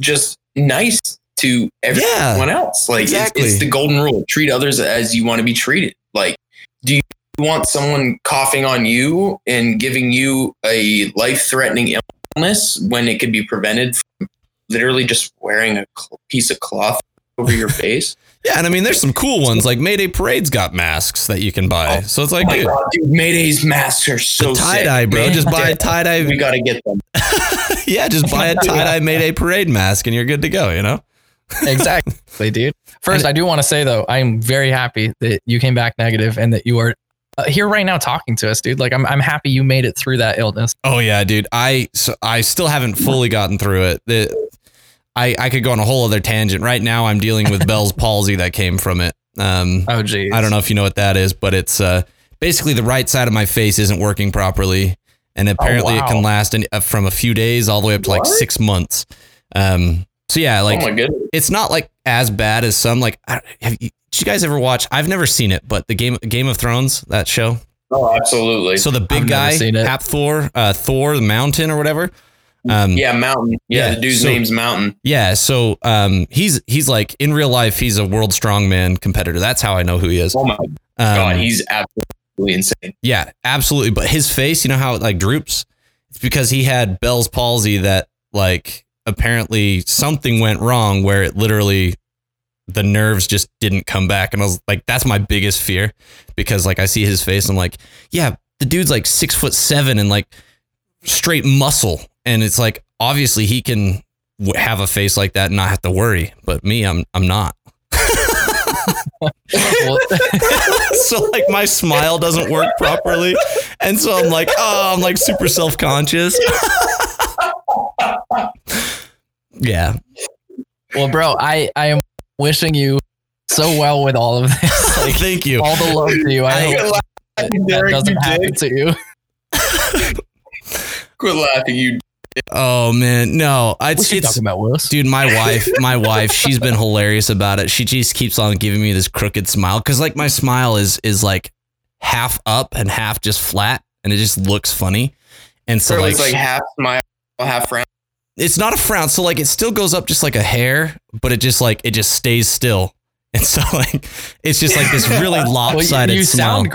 just nice to Yeah, everyone else. Like it's- exactly. it's, the golden rule: treat others as you want to be treated. Like, do you want someone coughing on you and giving you a life-threatening illness when it could be prevented from literally just wearing a piece of cloth over your face? [LAUGHS] yeah and i mean there's some cool ones like mayday parade's got masks that you can buy Oh, so it's like oh my dude, god, dude! Mayday's masks are so tie dye, bro man. just buy a tie dye We gotta get them. [LAUGHS] yeah just buy a [LAUGHS] tie dye mayday parade mask and you're good to go you know Exactly, dude. First, I do want to say though, I am very happy that you came back negative and that you are uh, here right now talking to us, dude. Like, I'm, I'm happy you made it through that illness. Oh yeah, dude. I so I still haven't fully gotten through it. The, I I could go on a whole other tangent. Right now, I'm dealing with Bell's [LAUGHS] palsy that came from it. Um, Oh, geez. I don't know if you know what that is, but it's uh basically the right side of my face isn't working properly, and apparently it wow. can last in, uh, from a few days all the way up to like six months. Um, so yeah, like oh it's not like as bad as some. Like, I- have you, did you guys ever watch? I've never seen it, but the game Game of Thrones that show. Oh, absolutely. So the big I've guy, it. Thor, uh, Thor, the Mountain or whatever. Um, yeah, Mountain. Yeah, yeah, the dude's so- name's Mountain. Yeah, so um, he's he's like in real life, he's a world strongman competitor. That's how I know who he is. Oh my Um, god, he's absolutely insane. yeah, absolutely. But his face, you know how it like droops? It's because he had Bell's palsy that like apparently something went wrong where it literally the nerves just didn't come back. And I was like, that's my biggest fear because like I see his face, I'm like, yeah, the dude's like six foot seven and like straight muscle, and it's like obviously he can w- have a face like that and not have to worry, but me, I'm I'm not. [LAUGHS] So like my smile doesn't work properly and so i'm like oh i'm like super self-conscious [LAUGHS] yeah well, bro, I, I am wishing you so well with all of this. [LAUGHS] Like, thank you all the love to you. I, I hope that, that doesn't you happen dick. to you. Quit laughing, you. Oh man no What's it's, it's talking about, Willis? dude my [LAUGHS] wife my wife she's been hilarious about it she just keeps on giving me this crooked smile because like my smile is is like half up and half just flat and it just looks funny and so So like, it's like half smile, half frown. it's not a frown so like it still goes up just like a hair but it just like it just stays still and so like it's just like this really [LAUGHS] Well, you, lopsided you smile. sound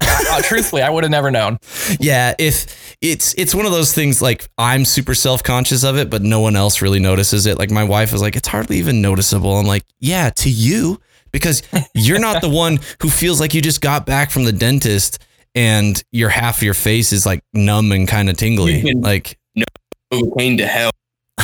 great. Uh, truthfully, I would have never known. yeah if it's it's one of those things like i'm super self-conscious of it but no one else really notices it like my wife is like it's hardly even noticeable i'm like yeah to you because you're not the one who feels like you just got back from the dentist and your half of your face is like numb and kind of tingly You can- like Pain to hell. [LAUGHS]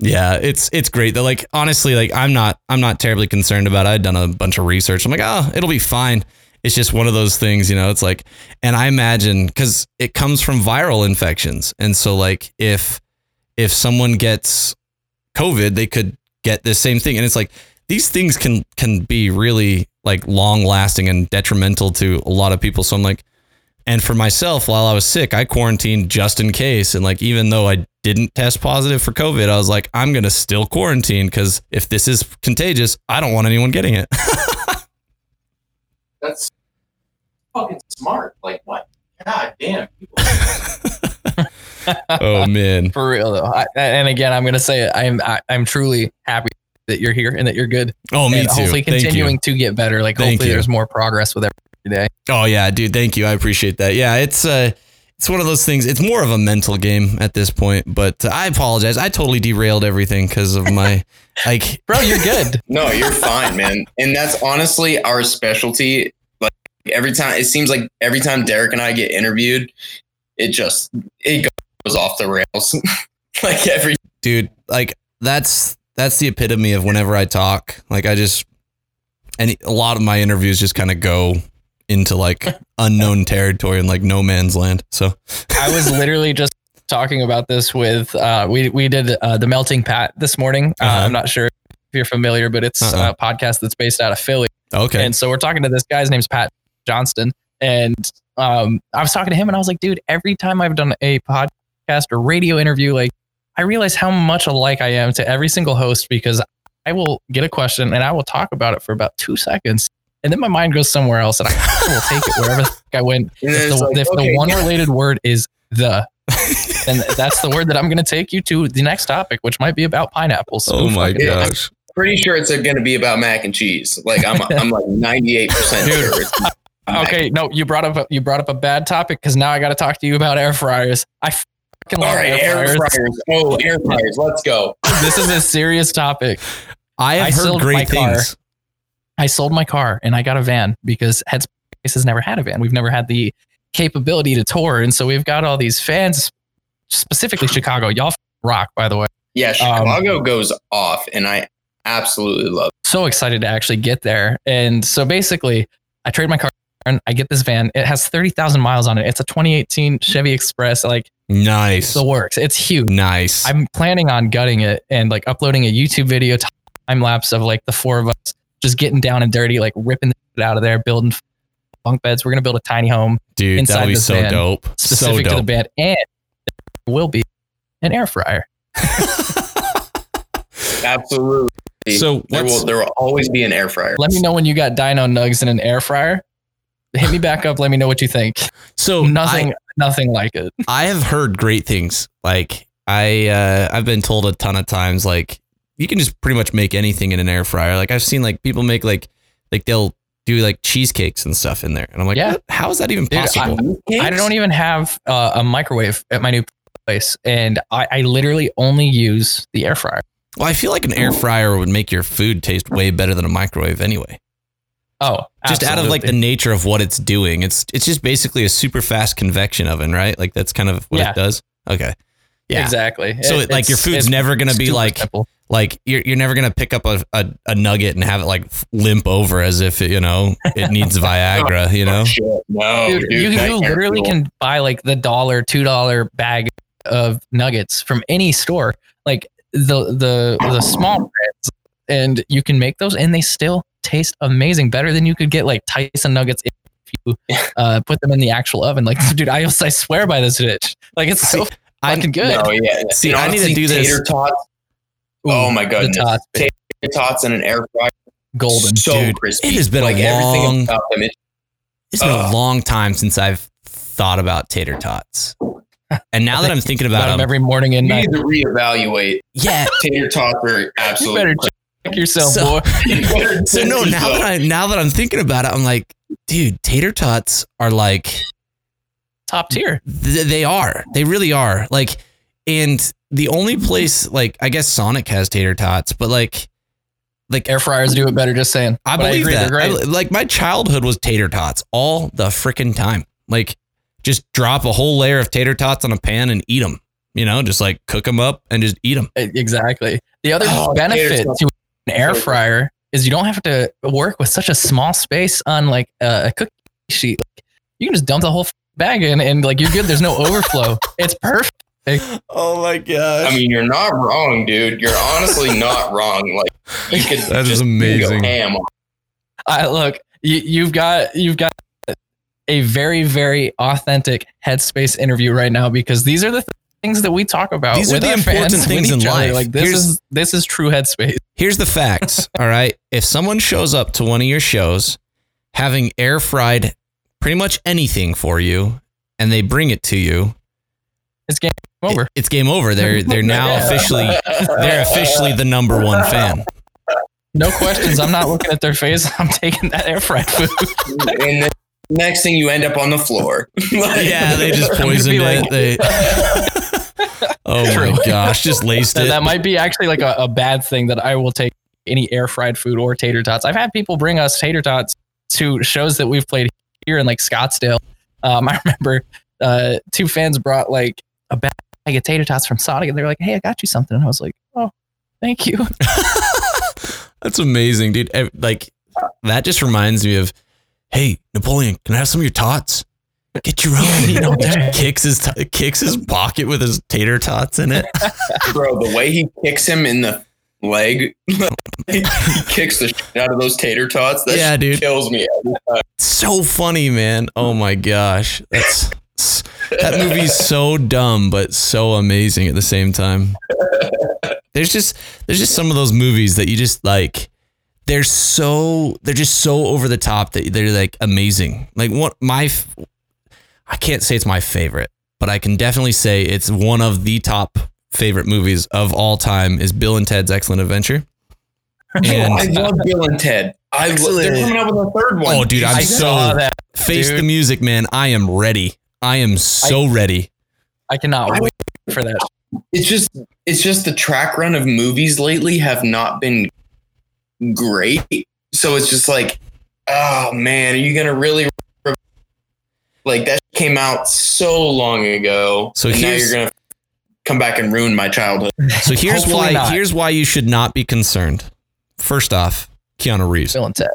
yeah it's it's great though like honestly like i'm not i'm not terribly concerned about it i've done a bunch of research i'm like oh it'll be fine it's just one of those things you know it's like and i imagine because it comes from viral infections. And so like if if someone gets covid they could get the same thing. And it's like these things can can be really like long lasting and detrimental to a lot of people. So i'm like and for myself while i was sick i quarantined just in case. And like even though i didn't test positive for covid i was like i'm gonna still quarantine because if this is contagious i don't want anyone getting it. [LAUGHS] That's fucking smart. Like what? God damn. [LAUGHS] Oh man For real though. I, and again, I'm gonna say it. I'm I, I'm truly happy that you're here and that you're good. oh me and too hopefully Thank continuing to get better. Like Thank hopefully you. there's more progress with every day. Oh yeah, dude. Thank you. I appreciate that. Yeah, it's uh, it's one of those things. It's more of a mental game at this point. But uh, I apologize. I totally derailed everything because of my [LAUGHS] like. Bro, you're good. [LAUGHS] No, you're fine, man. And that's honestly our specialty. Like every time, it seems like every time Derek and I get interviewed, it just it goes off the rails. [LAUGHS] like every dude like that's that's the epitome of whenever I talk. Like I just and a lot of my interviews just kind of go into like [LAUGHS] unknown territory and like no man's land. So I was [LAUGHS] literally just talking about this with uh, we we did uh, the melting pat this morning. Uh, Uh-huh. I'm not sure if you're familiar, but it's Uh-uh. a podcast that's based out of Philly. okay. And so we're talking to this guy's name's Pat Johnston. And um, I was talking to him and I was like, dude, every time I've done a podcast or radio interview, like I realize how much alike I am to every single host because I will get a question and I will talk about it for about two seconds. And then my mind goes somewhere else and I [LAUGHS] will take it wherever I went. [LAUGHS] If, the, like, if okay, the one yeah. related word is the, [LAUGHS] then that's the word that I'm going to take you to the next topic, which might be about pineapples. So oh my fuck it. Yeah. gosh. pretty sure it's going to be about mac and cheese. Like I'm, I'm like 98 percent sure. It's mac. Okay, no, you brought up a, you brought up a bad topic because now I got to talk to you about air fryers. I fucking love All right, air, air fryers. fryers. Oh, air fryers. Let's go. This is a serious topic. I have I heard sold my great car. things. I sold my car and I got a van because Headspace has never had a van. We've never had the capability to tour, and so we've got all these fans, specifically Chicago. Y'all rock, by the way. Yeah, Um, Chicago goes off, and I absolutely love. It. so excited to actually get there. And so basically, I trade my car and I get this van. It has 30,000 miles on it. It's a 2018 Chevy Express. Like, Nice. the works. It's huge. nice. I'm planning on gutting it and like uploading a YouTube video time lapse of like the four of us just getting down and dirty, like ripping the shit out of there, building bunk beds. We're going to build a tiny home Dude, inside that'll be this so van, dope. specific so to the dope. bed. And there will be an air fryer. Absolutely. So there will there will always be an air fryer. Let me know when you got dino nugs in an air fryer. Hit me back up. Let me know what you think. so nothing, nothing like it. I have heard great things. Like I uh I've been told a ton of times like you can just pretty much make anything in an air fryer. Like I've seen like people make like like they'll do like cheesecakes and stuff in there. And I'm like, Yeah. how is that even Dude, I- possible? I don't even have uh, a microwave at my new place, and I, I literally only use the air fryer. well, I feel like an air fryer would make your food taste way better than a microwave anyway. Oh, Just out of like the nature of what it's doing. It's it's just basically a super fast convection oven, right? Like that's kind of what Yeah. it does. Okay. Yeah. exactly. So it, like your food's never gonna be like simple. like you're you're never gonna pick up a, a, a nugget and have it like limp over as if it, you know it [LAUGHS] needs Viagra, you know. Oh, shit, no, dude, dude, you, that you can't literally be can buy like the dollar, two dollar bag of nuggets from any store, like the the the small brands, and you can make those, and they still taste amazing, better than you could get like Tyson nuggets if you [LAUGHS] uh, put them in the actual oven. Like, [LAUGHS] dude, I I swear by this shit. Like, it's so I- fucking good. No, yeah. See, And I need to do this- Tater tots. Ooh, oh my the goodness. tots, Tater tots in an air fryer. golden. So Dude, crispy. it has been a like long- everything about them. It, It's been a long time since I've thought about tater tots, and now that I'm thinking [LAUGHS] About about them them, every morning and you night. need to reevaluate. yeah. Tater tots are You absolutely. Better check yourself, So- [LAUGHS] boy. [LAUGHS] So no, now that I now that I'm thinking about it, I'm like, dude, tater tots are like Top tier. th- they are, they really are. Like, and the only place, like, I guess Sonic has tater tots, but like, like Air fryers do it better. Just saying. I But believe agree, that. Great. I- like my childhood was tater tots all the freaking time. Like just drop a whole layer of tater tots on a pan and eat them. You know, just like cook them up and just eat them. Exactly. The other Oh, benefit to an air fryer is you don't have to work with such a small space on like a, a cookie sheet. Like, you can just dump the whole bag in and like you're good. There's no overflow. [LAUGHS] It's perfect. Oh my gosh. I mean, you're not wrong, dude. You're honestly not [LAUGHS] wrong. Like you could That is just amazing. Go ham I look, you, you've got you've got a very very authentic headspace interview right now because these are the th- things that we talk about. These are the our important things in each other. life. Like this Here's- is this is true headspace. [LAUGHS] Here's the facts. [LAUGHS] all right. If someone shows up to one of your shows having air fried pretty much anything for you and they bring it to you, It's game over. it- it's game over. They're they're [LAUGHS] now Yeah. officially they're officially the number one fan. No questions. I'm not looking at their face. I'm taking that air fried food. and then next thing you end up on the floor. Like- Yeah, they just poisoned be it. like- They, [LAUGHS] oh True. my gosh, just laced that, it. that might be actually like a, a bad thing that I will take any air fried food or tater tots. I've had people bring us tater tots to shows that we've played here in like Scottsdale. Um, [LAUGHS] I remember uh, two fans brought like a bag of tater tots from Sonic and they're like, Hey, I got you something. And I was like, Oh, Thank you. [LAUGHS] That's amazing, dude. Like that just reminds me of, hey, Napoleon, can I have some of your tots? Get your own. You know, [LAUGHS] kicks his t- kicks his pocket with his tater tots in it. [LAUGHS] Bro, the way he kicks him in the leg, [LAUGHS] he kicks the shit out of those tater tots. That Yeah, dude. kills me. so funny, man. Oh my gosh, that's that movie's so dumb but so amazing at the same time. There's just there's just some of those movies that you just like. They're so they're just so over the top that they're like amazing. Like what my f- I can't say it's my favorite, but I can definitely say it's one of the top favorite movies of all time is Bill and Ted's Excellent Adventure. [LAUGHS] And I love uh, Bill and Ted. I lo- they're coming up with a third one. Oh, dude, I'm I so- saw that. face Dude. the music, man. I am ready. I am so ready. I cannot I- wait for that. it's just it's just the track run of movies lately have not been great. So it's just like, oh man, are you gonna really like that came out so long ago? So and now you're gonna come back and ruin my childhood. So here's why not. here's why you should not be concerned. First off, Keanu Reeves. Bill and Ted.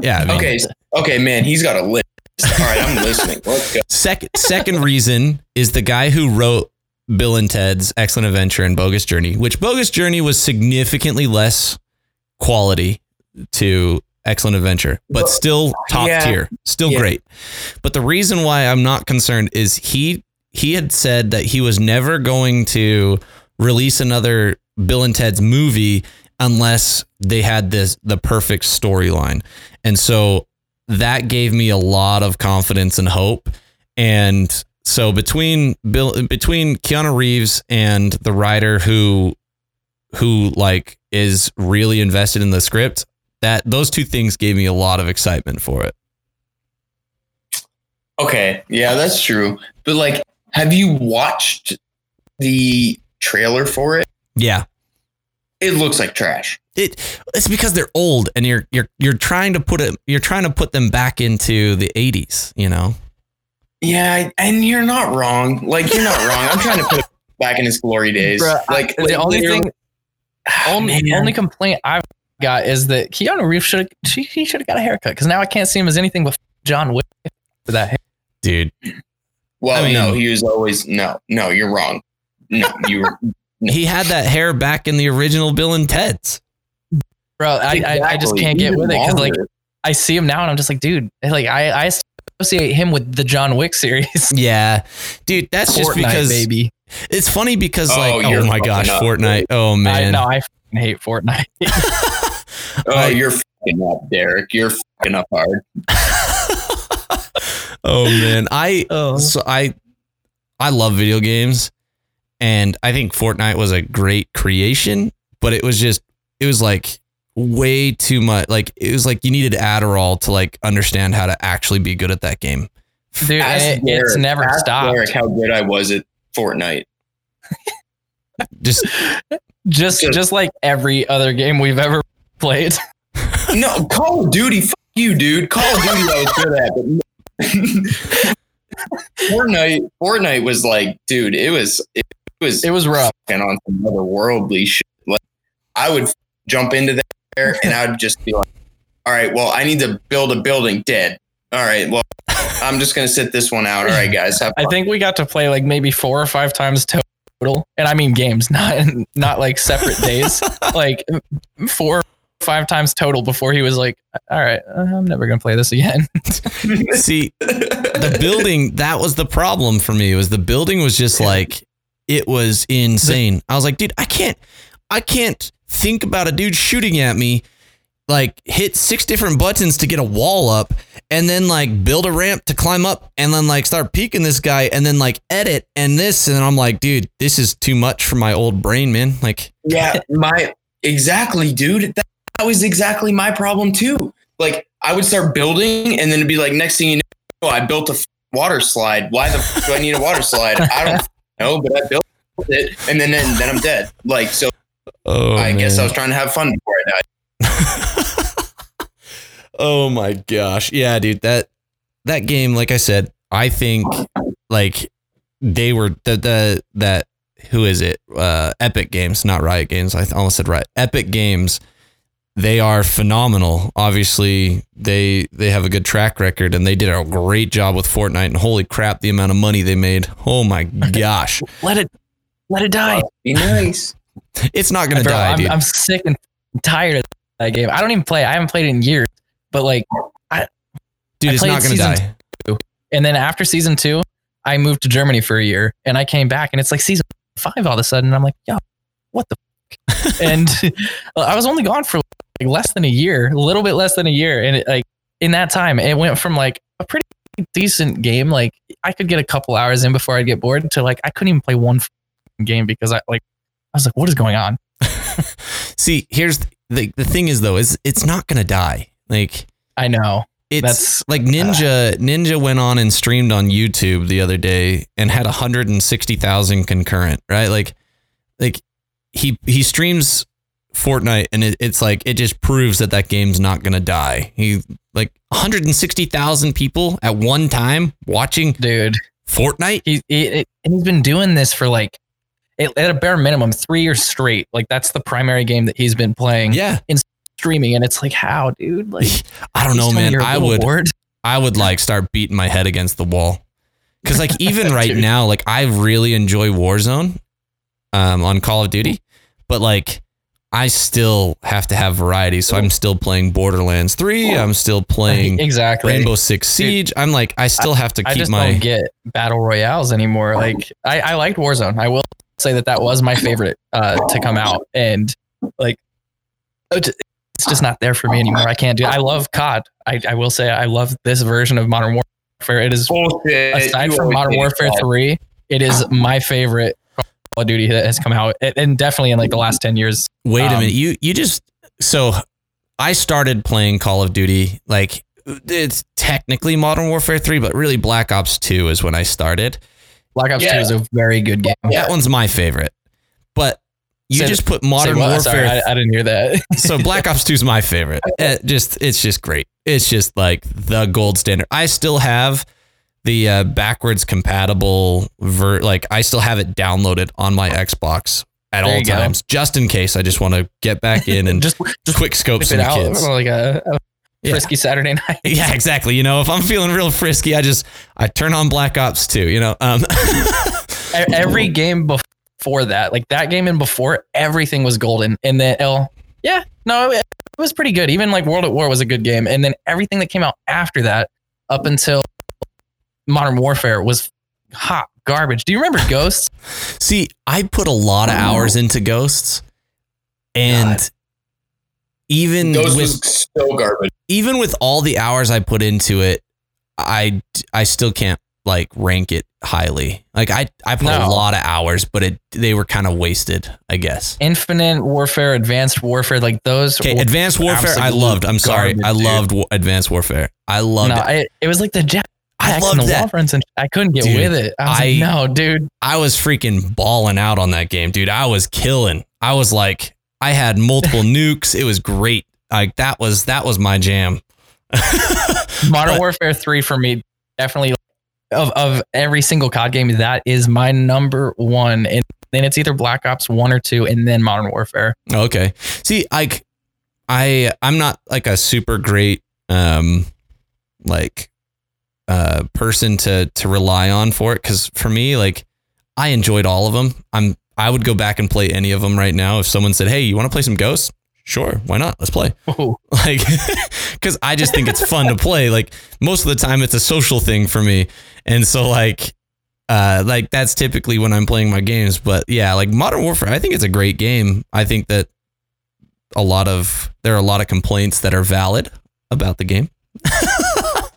Yeah. I mean, Okay, okay, man, he's got a list. All right, I'm listening. Let's go. [LAUGHS] Second second reason is the guy who wrote Bill and Ted's Excellent Adventure and Bogus Journey, which Bogus Journey was significantly less quality to Excellent Adventure, but still top Yeah. tier, still Yeah. great. But the reason why I'm not concerned is he he had said that he was never going to release another Bill and Ted's movie unless they had this the perfect storyline. And so that gave me a lot of confidence and hope. And so between Bill between Keanu Reeves and the writer who who like is really invested in the script, that those two things gave me a lot of excitement for it. Okay, yeah, that's true. But like, have you watched the trailer for it? Yeah. It looks like trash. It it's because they're old and you're you're you're trying to put it you're trying to put them back into the 80s, you know. Yeah, and you're not wrong. Like you're not wrong. I'm trying to put it [LAUGHS] back in his glory days. Bruh, I- like the only thing, [SIGHS] only, only complaint I've got is that Keanu Reeves should he, he should have got a haircut because now I can't see him as anything but John Wick with that hair. Dude, Well, I mean- no, he was always no, no. You're wrong. No, you were. [LAUGHS] he had that hair back in the original Bill and Ted's. Bro, I, I, I just can't get Even with it because like. I see him now and I'm just like, dude, like I, I associate him with the John Wick series. [LAUGHS] Yeah. Dude, that's just Fortnite, because baby. it's funny because Oh, like oh my gosh, up, Fortnite. Oh I man. know I hate Fortnite. [LAUGHS] oh, I- you're fucking up, Derek. You're fucking up hard. [LAUGHS] oh man. I oh, so I I love video games and I think Fortnite was a great creation, but it was just it was like way too much like it was like you needed Adderall to like understand how to actually be good at that game. dude, Ask and it, it's never ask stopped. Derek, how good I was at Fortnite. Just Just [LAUGHS] Just- just like every other game we've ever played. No, Call of Duty. Fuck you, dude. Call of Duty, I was good at. But [LAUGHS] Fortnite. Fortnite was like, dude. It was. It was. It was rough. fucking on some otherworldly shit. Like, I would jump into there and I would just be like, all right, well, I need to build a building dead. All right, well, I'm just gonna sit this one out. All right, guys, have I think we got to play like maybe four or five times total, and I mean games, not [LAUGHS] not like separate days. [LAUGHS] Like four, or five times total before he was like, "All right, uh, I'm never gonna play this again." [LAUGHS] see the [LAUGHS] building that was the problem for me was the building was just like it was insane i was like dude i can't i can't think about a dude shooting at me like hit six different buttons to get a wall up and then like build a ramp to climb up and then like start peeking this guy and then like edit and this and I'm like dude this is too much for my old brain man like yeah, my exactly, dude. That, that was exactly my problem too. Like, I would start building, and then it'd be like, next thing you know, I built a f- water slide. Why the f- do I need a water slide? I don't [LAUGHS] know, but I built it, and then then, then I'm dead. Like, so oh I guess I was trying to have fun before I died. [LAUGHS] oh my gosh. Yeah, dude, that that game, like I said, I think like they were the the that who is it? Uh, Epic Games, not Riot Games. I almost said Riot. Epic Games. They are phenomenal. Obviously, they they have a good track record, and they did a great job with Fortnite. And holy crap, the amount of money they made! Oh my gosh, [LAUGHS] Let it let it die. [LAUGHS] Be nice. it's not gonna Bro, die, I'm, dude. I'm sick and tired of that game. I don't even play. I haven't played it in years. But like, dude, I it's played not gonna season die. and then after season two, I moved to Germany for a year, and I came back, and it's like season five all of a sudden. And I'm like, yo, what the? [LAUGHS] Fuck? and I was only gone for like less than a year, a little bit less than a year, and it, like in that time, it went from like a pretty decent game, like I could get a couple hours in before I'd get bored, to like I couldn't even play one game because I like I was like, what is going on? [LAUGHS] See, here's the the thing is though, is it's not gonna die. Like I know. it's That's- like Ninja uh, Ninja went on and streamed on YouTube the other day and had 160,000 concurrent, right? Like like he he streams Fortnite and it, it's like it just proves that that game's not to die. He like 160,000 people at one time watching Dude, Fortnite? he, he he's been doing this for like at at a bare minimum three years straight. Like that's the primary game that he's been playing, Yeah. in streaming, and it's like, how, dude? Like, [LAUGHS] I don't know, man. I would bored. I would like start beating my head against the wall. Cause like [LAUGHS] even right now, like I really enjoy Warzone um on Call of Duty, but like I still have to have variety. So I'm still playing Borderlands 3. I'm still playing [LAUGHS] exactly. Rainbow Six Siege. I'm like I still have to I keep just my don't get battle royales anymore. Like I, I liked Warzone. I will say that that was my favorite uh, to come out, and like it's it's just not there for me anymore. I can't do. It. I love COD. I, I will say I love this version of Modern Warfare. It is Bullshit. aside You from Modern say Warfare that. Three, it is my favorite Call of Duty that has come out, and- and definitely in like the last ten years. Wait a Um, minute. You you just so I started playing Call of Duty like it's technically Modern Warfare 3, but really Black Ops 2 is when I started. Black Ops Yeah. Two is a very good game. Yeah. That one's my favorite. But you Say- just put Say Modern what? Warfare Sorry, I, I didn't hear that. [LAUGHS] so Black Ops 2 is my favorite. [LAUGHS] It just it's just great. It's just like the gold standard. I still have the uh, backwards compatible ver like I still have it downloaded on my Xbox at There all you go. times just in case I just want to get back in and [LAUGHS] just just quick scope some out kids. like a, a Yeah. frisky Saturday night. [LAUGHS] Yeah, exactly. You know, if I'm feeling real frisky, I just I turn on Black Ops 2, you know. Um [LAUGHS] every game before that, like that game and before, everything was golden. And then, L yeah, no, it, it was pretty good. Even like World at War was a good game. And then everything that came out after that, up until Modern Warfare, was hot garbage. Do you remember Ghosts? See, I put a lot of hours into Ghosts and God. even Ghost with was so garbage. even with all the hours I put into it, I I still can't like rank it highly. Like I I put a lot of hours, but it they were kind of wasted, I guess. Infinite Warfare, Advanced Warfare, like those. Okay, Advanced Warfare I loved. I'm sorry. garbage, I dude. loved Wa- Advanced Warfare. I loved no, it. I, it was like the jet. I and loved the that. and I couldn't get Dude, with it. I was I- like, no, dude. I was freaking balling out on that game, dude. I was killing. I was like, I had multiple [LAUGHS] nukes. It was great. Like that was that was my jam. [LAUGHS] Modern But- Warfare 3 for me definitely of of every single COD game that is my number 1 and then it's either Black Ops 1 or 2 and then Modern Warfare. Okay. See, like I I'm not like a super great um like uh person to to rely on for it cuz for me like I enjoyed all of them. I'm I would go back and play any of them right now if someone said, "Hey, you want to play some Ghosts?" Sure, why not? Let's play. [LAUGHS] [LAUGHS] Like cuz I just think it's fun to play. Like most of the time it's a social thing for me. And so like uh, like that's typically when I'm playing my games. But yeah, like Modern Warfare, I think it's a great game. I think that a lot of there are a lot of complaints that are valid about the game. [LAUGHS]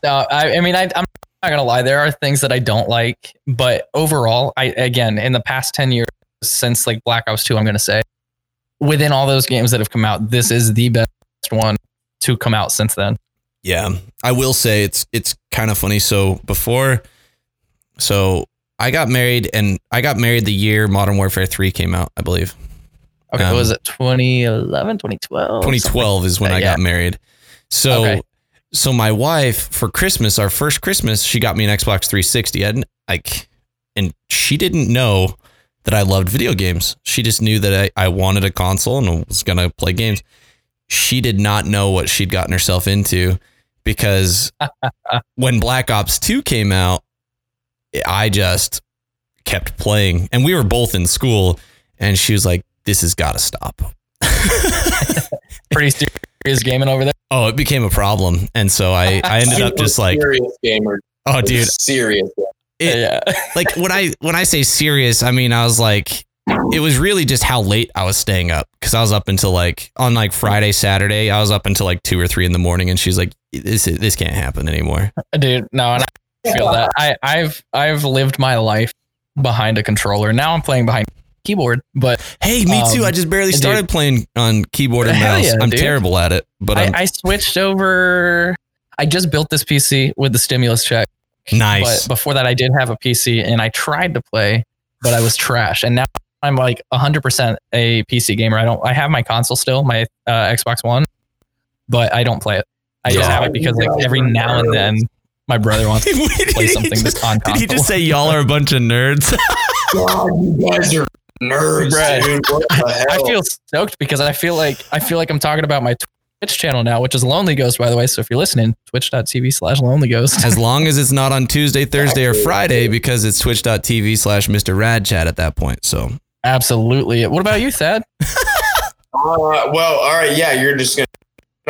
No, I, I mean, I, I'm not gonna lie. There are things that I don't like, but overall, I again in the past ten years since like Black Ops Two, I'm gonna say within all those games that have come out, this is the best one to come out since then. Yeah, I will say it's it's kind of funny. So before, so I got married, and I got married the year Modern Warfare Three came out, I believe. Okay, Um, was it 2011, 2012? 2012 is when Uh, I yeah. got married. So Okay. So my wife for Christmas, our first Christmas, she got me an Xbox 360. I like and she didn't know that I loved video games. She just knew that I, I wanted a console and was gonna play games. She did not know what she'd gotten herself into because [LAUGHS] when Black Ops 2 came out, I just kept playing. And we were both in school, and she was like, This has got to stop. [LAUGHS] Pretty serious gaming over there. Oh, it became a problem. And so I, I ended up [LAUGHS] just like, serious gamer. Oh, dude. serious. It- yeah. Like when I when I say serious, I mean I was like it was really just how late I was staying up because I was up until like on like Friday, Saturday. I was up until like two or three in the morning, and she's like, "This this can't happen anymore." Uh, dude, no, and I feel that. I, I've I've lived my life behind a controller. Now I'm playing behind a keyboard, but Hey, me too. Um, I just barely dude. started playing on keyboard and Hell mouse. yeah, I'm dude. terrible at it, but I, I'm switched over. I just built this PC with the stimulus check. nice. But before that, I did have a PC and I tried to play, but I was trash. And now I'm like 100% a PC gamer. I don't. I have my console still, my uh, Xbox One, but I don't play it. I just have it because like every now and then my brother wants [LAUGHS] to play something that's on Did he just say y'all are a bunch of nerds? God, you guys are nerds, Bruh. dude. What the [LAUGHS] hell? I feel stoked because I feel like I feel like I'm talking about my Twitch channel now, which is Lonely Ghost, by the way. So if you're listening, twitch.tv slash Lonely Ghost. as long as it's not on Tuesday, Thursday, or Friday, because it's twitch.tv slash Mr. Rad Chat at that point. So Absolutely. What about you, Thad? [LAUGHS] Uh, well, all right. Yeah, you're just gonna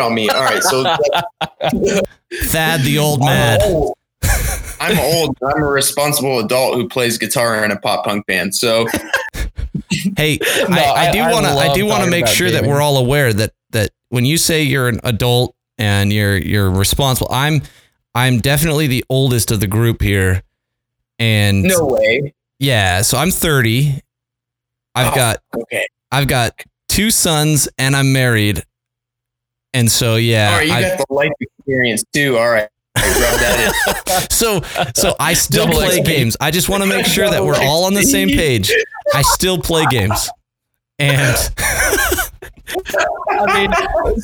on me. All right. So [LAUGHS] Thad the old man. I'm old. I'm a responsible adult who plays guitar in a pop punk band. So Hey, [LAUGHS] No, I, I do want to. I do want to make sure that we're all aware that that when you say you're an adult and you're you're responsible, I'm I'm definitely the oldest of the group here, and no way. yeah, so I'm 30. I've Oh. got Okay. I've got two sons and I'm married, and so yeah, all right. You I- got the life experience too. All right. I rub that in. so so I still Double play XP. games. I just want to make sure that we're all on the same page. I still play games, and I mean,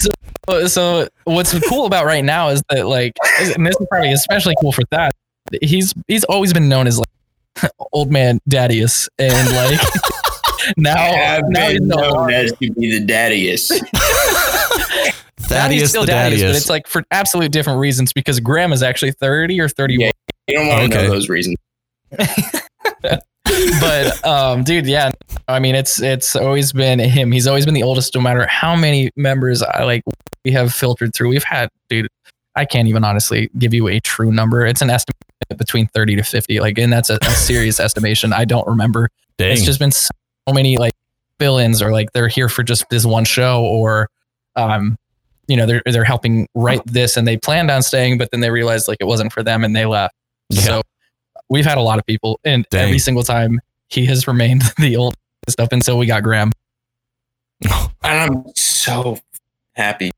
so, so what's cool about right now is that like, and this is probably especially cool for that. He's he's always been known as like [LAUGHS] old man Daddius, and like [LAUGHS] now I've now he's been no known longer- as to be the daddiest. [LAUGHS] Thaddeus still the Daddius, but it's like for absolute different reasons because Graham is actually thirty or thirty-one. Yeah. You don't want to Okay. know those reasons. [LAUGHS] but um dude yeah i mean it's it's always been him he's always been the oldest no matter how many members i like we have filtered through we've had dude i can't even honestly give you a true number it's an estimate between 30 to 50 like and that's a, a serious estimation i don't remember Dang. it's just been so many like fill-ins or like they're here for just this one show or um you know they're they're helping write this and they planned on staying but then they realized like it wasn't for them and they left Yeah. so we've had a lot of people and Dang. every single time he has remained [LAUGHS] the old stuff until we got graham [LAUGHS] And I'm so happy.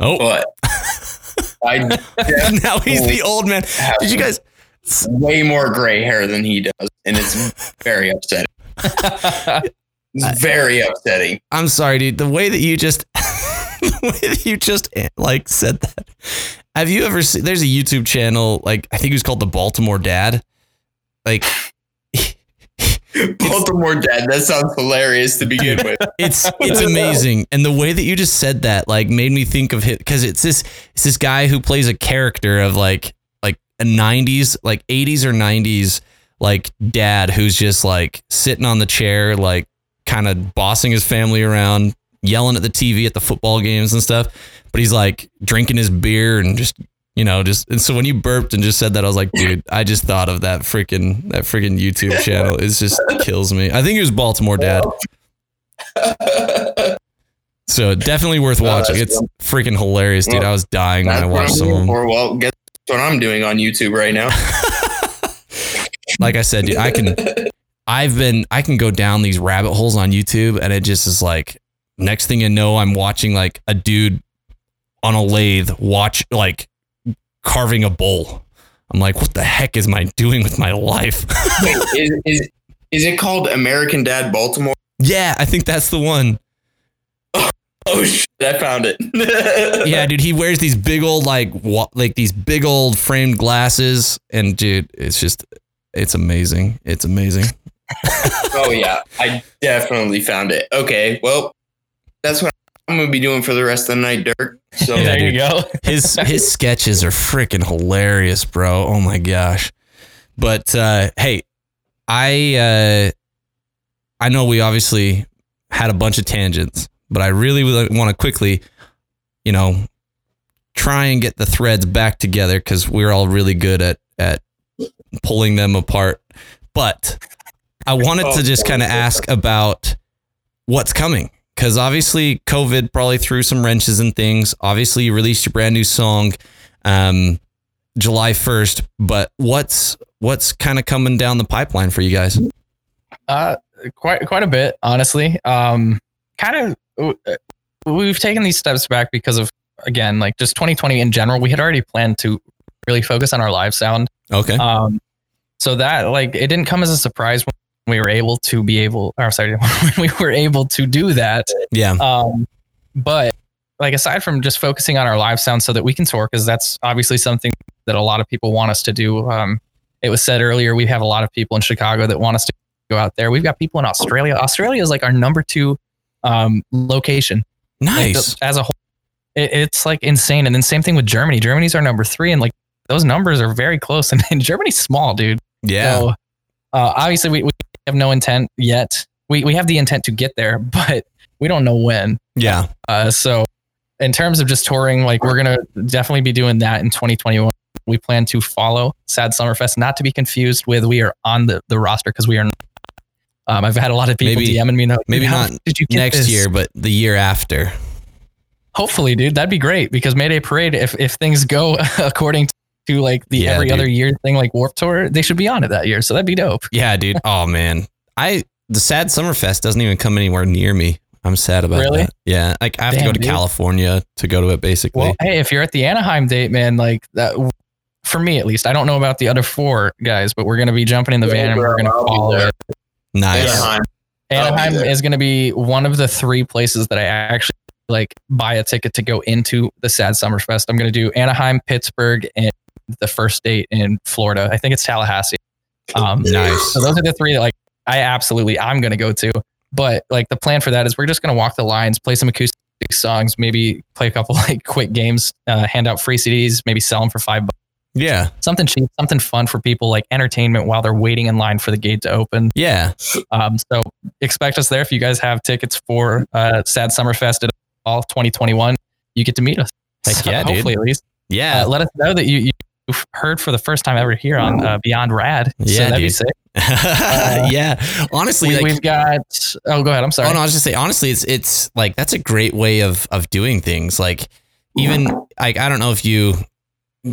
oh, But [LAUGHS] I now he's the old man. Did you guys? Way more gray hair than he does, and it's [LAUGHS] very upsetting. It's very upsetting. I'm sorry, dude. The way that you just, [LAUGHS] the way that you just like said that. Have you ever seen? There's a YouTube channel, like I think it was called the Baltimore Dad. Like [LAUGHS] Baltimore dad. That sounds hilarious to begin with. it's it's amazing, and the way that you just said that like made me think of him because it's this it's this guy who plays a character of like like a '90s, like '80s or '90s like dad who's just like sitting on the chair, like kind of bossing his family around, yelling at the TV at the football games and stuff. But he's like drinking his beer and just you know just and so when you burped and just said that, I was like, dude, I just thought of that freaking that freaking YouTube channel. It just [LAUGHS] kills me. I think it was Baltimore Dad. So definitely worth watching. It's freaking hilarious, dude. I was dying when I watched some of them. for. Well, guess what I'm doing on YouTube right now. [LAUGHS] Like I said, dude, I can I've been I can go down these rabbit holes on YouTube and it just is like next thing you know, I'm watching like a dude on a lathe watch like carving a bowl. I'm like, what the heck is my doing with my life? Wait, is, is is it called American Dad Baltimore? [LAUGHS] yeah, I think that's the one. Oh shit! I found it. [LAUGHS] Yeah, dude, he wears these big old like wa- like these big old framed glasses and dude, it's just It's amazing. It's amazing. [LAUGHS] oh yeah, I definitely found it. Okay, well, that's what I'm gonna be doing for the rest of the night, Dirk. So Yeah, there you go. [LAUGHS] His his sketches are freaking hilarious, bro. Oh my gosh. But uh, hey, I uh, I know we obviously had a bunch of tangents, but I really want to quickly, you know, try and get the threads back together because we're all really good at at pulling them apart. But I wanted to just kind of ask about what's coming because obviously COVID probably threw some wrenches and things. Obviously, you released your brand new song um, July first, but what's what's kind of coming down the pipeline for you guys? Uh, quite quite a bit, honestly. Um, kind of, we've taken these steps back because of again, like just 2020 in general. We had already planned to really focus on our live sound. Okay, Um, so that like it didn't come as a surprise when we were able to be able, or sorry, [LAUGHS] when we were able to do that. yeah, Um, but like aside from just focusing on our live sound so that we can tour, because that's obviously something that a lot of people want us to do. Um, it was said earlier we have a lot of people in Chicago that want us to go out there. We've got people in Australia. Australia is like our number two um, location like, nice. the- as a whole. It, it's like insane. And then same thing with Germany. Germany's our number three, and like those numbers are very close. [LAUGHS] And, and Germany's small, dude. Yeah, So uh, obviously we, we have no intent yet. We we have the intent to get there, [LAUGHS] but we don't know when. yeah, Uh, so in terms of just touring, like we're gonna definitely be doing that in 2021. We plan to follow Sad Summerfest, not to be confused with we are on the, the roster because we are. Not. Um, I've had a lot of people Maybe- DMing me. Like, maybe "How not Did you get next this?" year, but the year after. Hopefully, dude, that'd be great because Mayday Parade, if if things go [LAUGHS] according to like the Yeah, every dude. other year thing, like Warp Tour, they should be on it that year. So that'd be dope. [LAUGHS] Yeah, dude. Oh man, I the sad Summerfest doesn't even come anywhere near me. I'm sad about Really? that. Yeah, like I have to go to dude. California to go to it, basically. Well, hey, if you're at the Anaheim date, man, like that, for me at least, I don't know about the other four guys, but we're gonna be jumping in the Yeah, van and we're gonna follow it. Nice. Anaheim. I'll Anaheim there. is going to be one of the three places that I actually like buy a ticket to go into the Sad Summer Fest. I'm going to do Anaheim, Pittsburgh, and the first date in Florida. I think it's Tallahassee. Um, Nice. So those are the three that like I absolutely I'm going to go to. But like the plan for that is we're just going to walk the lines, play some acoustic songs, maybe play a couple [LAUGHS] like quick games, uh, hand out free CDs, maybe sell them for five bucks. Yeah, Something cheap, something fun for people like entertainment while they're waiting in line for the gate to open. yeah. Um, so expect us there. If you guys have tickets for uh, Sad Summerfest at all 2021, you get to meet us. Heck yeah, dude. hopefully at least. Yeah. Uh, let us know that you you've heard for the first time ever here on uh, Beyond Rad. Yeah, so that'd be dude. sick. [LAUGHS] yeah. Honestly, We, like, we've got. Oh, go ahead. I'm sorry. Oh no, I was just saying. Honestly, it's it's like that's a great way of of doing things. Like even like I don't know if you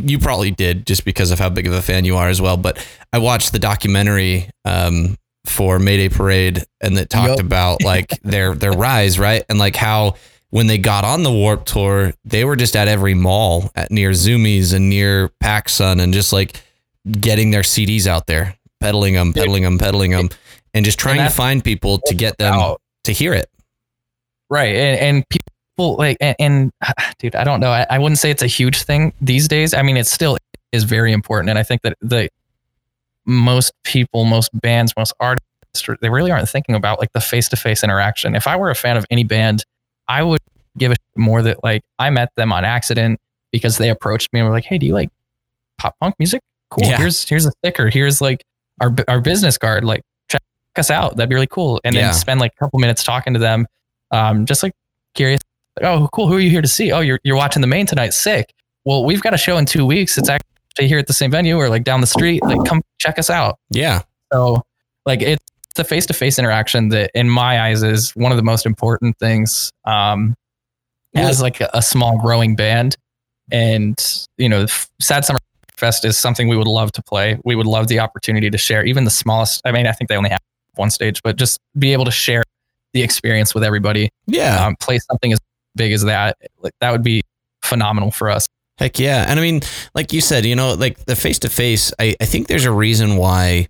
you probably did just because of how big of a fan you are as well. But I watched the documentary um, for Mayday Parade, and that talked Yup. about like [LAUGHS] their their rise, right, and like how when they got on the Warp Tour, they were just at every mall at near Zumiez and near PacSun, and just like getting their CDs out there, peddling them, peddling them, peddling them, and just trying to find people to get them about- to hear it. right and, and people like and, and [SIGHS] dude i don't know. I, I wouldn't say it's a huge thing these days. I mean it still is very important and i think that the most people most bands most artists they really aren't thinking about like the face-to-face interaction. If i were a fan of any band i would give a more that like i met them on accident because they approached me and were like hey do you like pop punk music? Cool. Yeah. here's here's a sticker. Here's like our our business card. Like check us out. That'd be really cool. And Yeah. then spend like a couple minutes talking to them um, just like curious. Like, oh, cool. Who are you here to see? Oh, you're you're watching the main tonight. Sick. Well, we've got a show in two weeks. It's actually here at the same venue or like down the street. Like, come check us out. Yeah. So, like, it's the face to face interaction that, in my eyes, is one of the most important things. Um, as like a, a small growing band, and you know, Sad Summer Fest is something we would love to play. We would love the opportunity to share even the smallest. I mean, I think they only have one stage, but just be able to share the experience with everybody Yeah. um, play something as big as that, like that would be phenomenal for us. Heck yeah. And I mean, like you said, you know, like the face to face, I I think there's a reason why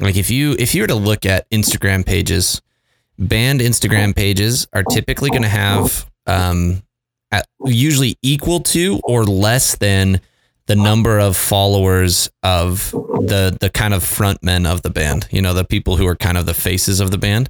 like if you if you were to look at Instagram pages, band Instagram pages are typically going to have um at usually equal to or less than the number of followers of the the kind of frontmen of the band. You know, the people who are kind of the faces of the band.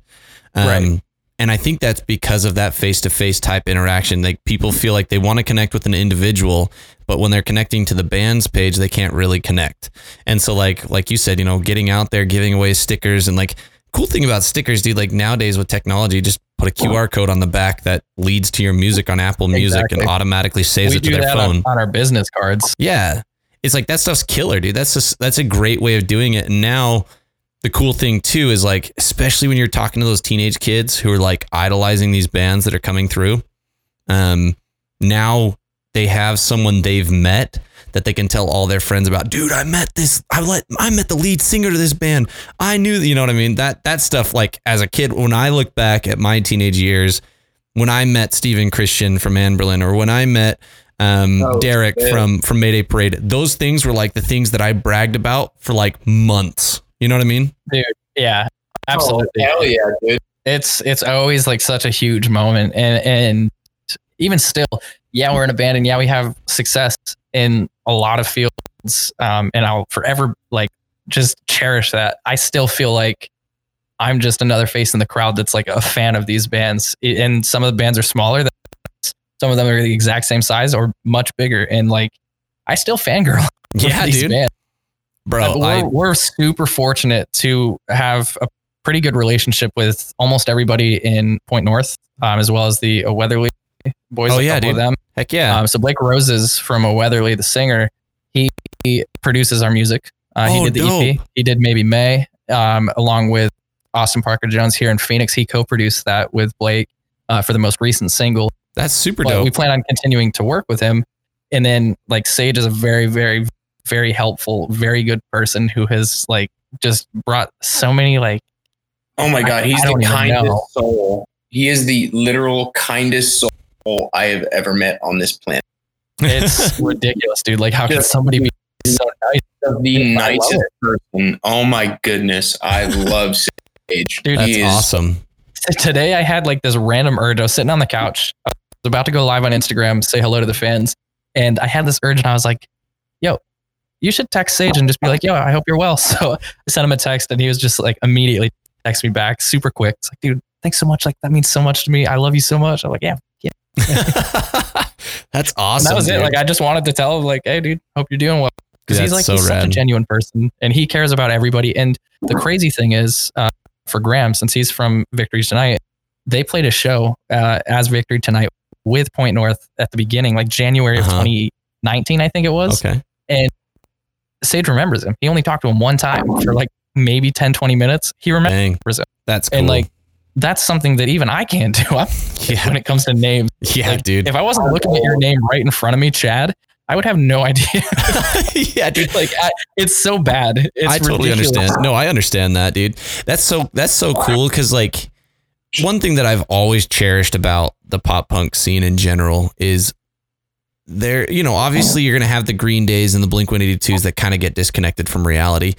Um, Right. And I think that's because of that face to face type interaction. Like people feel like they want to connect with an individual, but when they're connecting to the band's page, they can't really connect. And so, like like you said, you know, getting out there, giving away stickers, and like cool thing about stickers, dude. Like nowadays with technology, just put a QR code on the back that leads to your music on Apple Music and automatically saves we it to their phone. on, on our business cards. Yeah. It's like that stuff's killer, dude. That's just that's a great way of doing it. And now the cool thing too is like, especially when you're talking to those teenage kids who are like idolizing these bands that are coming through. Um, now they have someone they've met that they can tell all their friends about. Dude, I met this. I let I met the lead singer to this band. I knew, you know what I mean. That that stuff. Like as a kid, when I look back at my teenage years, when I met Steven Christian from Anberlin, or when I met um, Oh, Derek from from Mayday Parade, those things were like the things that I bragged about for like months. You know what I mean? Yeah, absolutely. Oh, hell yeah, dude. it's it's always like such a huge moment and and even still yeah we're in a band and yeah we have success in a lot of fields um and i'll forever like just cherish that i still feel like i'm just another face in the crowd that's like a fan of these bands and some of the bands are smaller than some of them are the exact same size or much bigger and like i still fangirl [LAUGHS] Yeah, these dude, bands. Bro. we're, I, we're super fortunate to have a pretty good relationship with almost everybody in Point North, um, as well as the Weatherly boys. Oh, yeah, dude. them. heck yeah. Um, so Blake Roses from a Weatherly, the singer, he, he produces our music. Uh, he Oh, did the EP. He did maybe May, um, along with Austin Parker Jones here in Phoenix. He co-produced that with Blake uh, for the most recent single. That's super But dope. we plan on continuing to work with him. And then like Sage is a very, very, very helpful, very good person who has like just brought so many like Oh my god, I- he's I the even kindest know. soul. He is the literal kindest soul I have ever met on this planet. it's [LAUGHS] ridiculous, dude. Like how can somebody be so nice? The nicest person. Oh my goodness, I love [LAUGHS] Sage. Dude, That's is awesome. Today I had like this random urge. I was sitting on the couch. I was about to go live on Instagram, say hello to the fans. And I had this urge and I was like, yo, you should text Sage and just be like, yo, I hope you're well. [LAUGHS] So I sent him a text and he was just like immediately text me back super quick. It's like, dude, thanks so much. Like that means so much to me. I love you so much. I'm like, yeah. yeah. [LAUGHS] That's And awesome. that was it. Like I just wanted to tell him, like, hey, dude, hope you're doing well. Because he's like so he's such a genuine person and he cares about everybody. And the crazy thing is, uh, for Graham, since he's from Victory Tonight, they played a show uh, as Victory Tonight with Point North at the beginning, like January of Uh-huh. 2019, I think it was. okay. Sage remembers him. He only talked to him one time for like maybe 10, 20 minutes. He remembers Dang. him. That's cool. And like, that's something that even I can't do [LAUGHS] [LAUGHS] yeah, when it comes to names. yeah, like, dude. If I wasn't looking at your name right in front of me, Chad, I would have no idea. [LAUGHS] yeah, dude. like I, it's so bad. It's I totally ridiculous. understand. No, I understand that, dude. That's so that's so cool because like one thing that I've always cherished about the pop punk scene in general is there, you know, obviously you're gonna have the Green Days and the Blink 182s that kind of get disconnected from reality.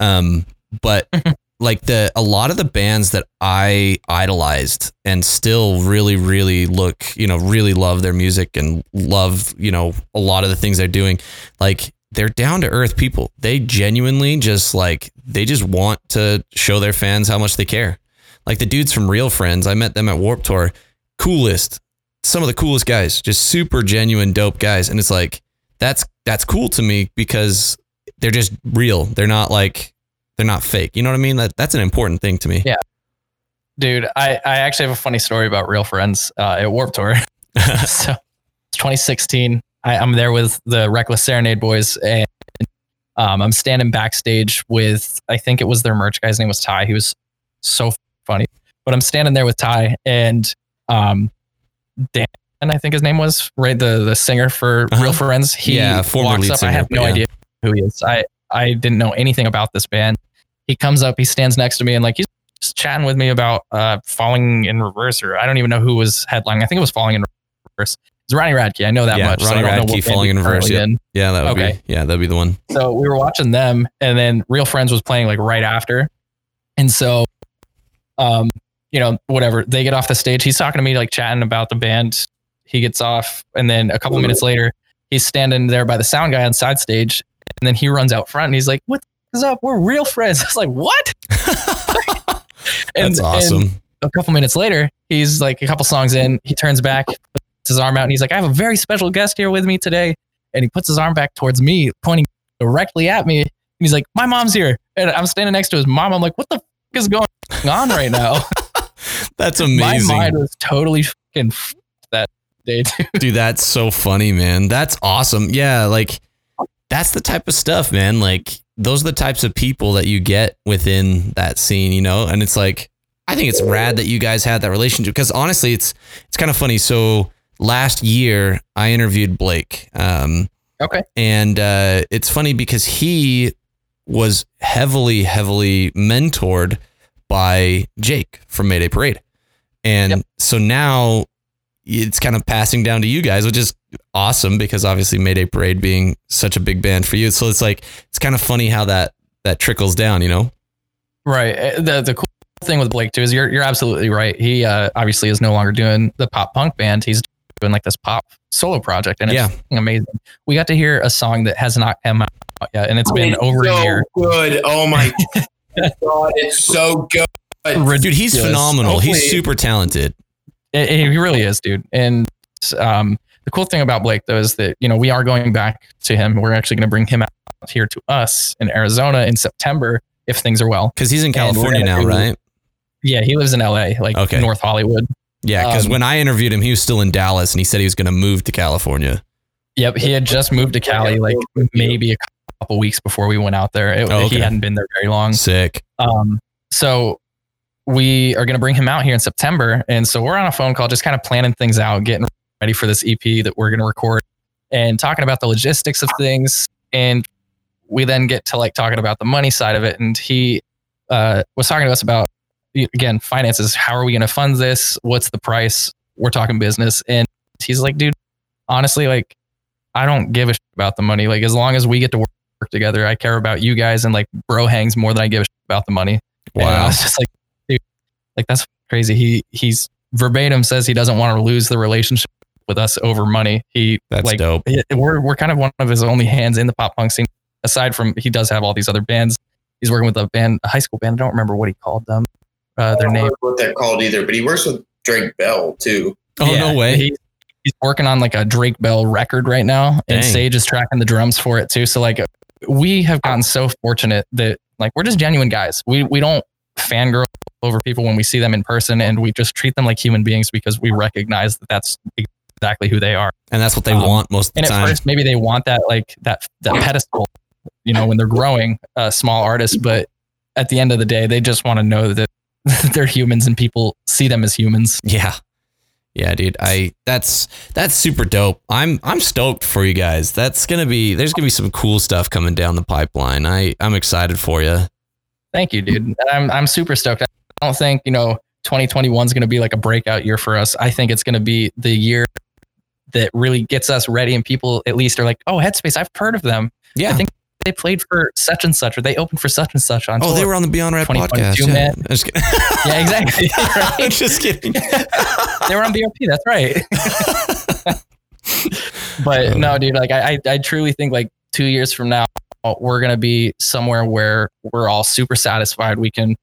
Um, but [LAUGHS] like the a lot of the bands that I idolized and still really, really look, you know, really love their music and love, you know, a lot of the things they're doing, like they're down to earth people. They genuinely just like they just want to show their fans how much they care. Like the dudes from Real Friends, I met them at Warp Tour. Coolest, some of the coolest guys, just super genuine, dope guys. And it's like that's that's cool to me because they're just real. They're not like they're not fake. You know what I mean? That that's an important thing to me. Yeah. Dude, I, I actually have a funny story about real friends uh, at Warp Tour. [LAUGHS] so it's 2016. I, I'm there with the Reckless Serenade boys, and um, I'm standing backstage with I think it was their merch guy's name was Ty. He was so funny. But I'm standing there with Ty and um, Dan, I think his name was right the the singer for Uh-huh. Real Friends. He Yeah, walks up. I have no yeah. idea who he is. I I didn't know anything about this band. He comes up, he stands next to me, and like he's just chatting with me about uh, falling in reverse, or I don't even know who was headlining. I think it was falling in reverse. It's Ronnie Radke. I know that Yeah, much. Ronnie I don't know Radke, Falling in Reverse, yep. in. yeah, that would Okay. be yeah, that'd be the one. So we were watching them, and then Real Friends was playing like right after, and so, um, you know, whatever. They get off the stage. He's talking to me, like chatting about the band. He gets off, and then a couple minutes later, he's standing there by the sound guy on side stage, and then he runs out front and he's like, "What is up? We're real friends." [LAUGHS] I was like, "What?" [LAUGHS] That's awesome. and a couple minutes later, he's like a couple songs in, he turns back, puts his arm out, and he's like, "I have a very special guest here with me today." And he puts his arm back towards me, pointing directly at me. And he's like, "My mom's here," and I'm standing next to his mom. I'm like, "What the f- is going on right now?" [LAUGHS] That's amazing. My mind was totally fucking f- that day, [LAUGHS] too. Dude, that's so funny, man. That's awesome. Yeah, like that's the type of stuff, man. Like those are the types of people that you get within that scene, you know? And it's like I think it's rad that you guys had that relationship because honestly, it's it's kind of funny. So last year I interviewed Blake. Um Okay. and uh, it's funny because he was heavily, heavily mentored by Jake from Mayday Parade. And Yep. so now it's kind of passing down to you guys, which is awesome because obviously Mayday Parade being such a big band for you. So it's like it's kind of funny how that that trickles down, you know? Right. Uh, The the cool thing with Blake too is you're you're absolutely right. He uh, obviously is no longer doing the pop punk band. He's doing like this pop solo project, and it's Yeah. fucking amazing. We got to hear a song that has not come out yet, and it's been It's over so a year. Good. Oh my [LAUGHS] god, it's so good. Dude, he's Ridiculous. phenomenal. Hopefully- He's super talented. It, it- he really is, dude. And um, the cool thing about Blake though is that you know we are going back to him. We're actually going to bring him out here to us in Arizona in September if things are well. Because he's in California now, right? Yeah, he lives in L.A., like Okay. North Hollywood. Yeah, because Um, when I interviewed him, he was still in Dallas and he said he was going to move to California. Yep, he had just moved to Cali like maybe a couple weeks before we went out there. It- Oh, okay. He hadn't been there very long. Sick. Um, so we are going to bring him out here in September, and so we're on a phone call, just kind of planning things out, getting ready for this EP that we're going to record, and talking about the logistics of things. And we then get to like talking about the money side of it, and he uh, was talking to us about again finances. How are we going to fund this? What's the price? We're talking business, and he's like, dude, honestly, like I don't give a shit about the money. Like as long as we get to work together, I care about you guys, and like bro hangs more than I give a shit about the money. And I Wow. was just like, dude, like that's crazy. He he's verbatim says he doesn't want to lose the relationship with us over money. He That's like dope. he- we're we're kind of one of his only hands in the pop punk scene. Aside from he does have all these other bands. He's working with a band, a high school band. I don't remember what he called them. Uh, I their don't name. what they're called either, but he works with Drake Bell too. Oh, Yeah, no way. He, he's working on like a Drake Bell record right now, and Sage is tracking the drums for it too. So like, we have gotten so fortunate that like we're just genuine guys. We we don't fangirl over people when we see them in person, and we just treat them like human beings because we recognize that that's exactly who they are. and that's what they Um, want most of the time. And at first, maybe they want that like that that pedestal, you know, when they're growing, uh, small artists. But at the end of the day, they just want to know that [LAUGHS] they're humans and people see them as humans. Yeah. Yeah, dude. I that's that's super dope. I'm I'm stoked for you guys. That's gonna be there's gonna be some cool stuff coming down the pipeline. I I'm excited for you. Thank you, dude. I'm I'm super stoked. I don't think you know 2021 is going to be like a breakout year for us. I think it's going to be the year that really gets us ready, and people at least are like, "Oh, Headspace, I've heard of them. Yeah. I think they played for such and such, or they opened for such and such on." oh, tour." they were on the Beyond Rad podcast. 2022, Yeah. just kidding. [LAUGHS] yeah, exactly. [LAUGHS] Right? just kidding. [LAUGHS] they were on BOP. That's right. but no, um, dude, like I, I, I truly think like two years from now, we're gonna be somewhere where we're all super satisfied. We can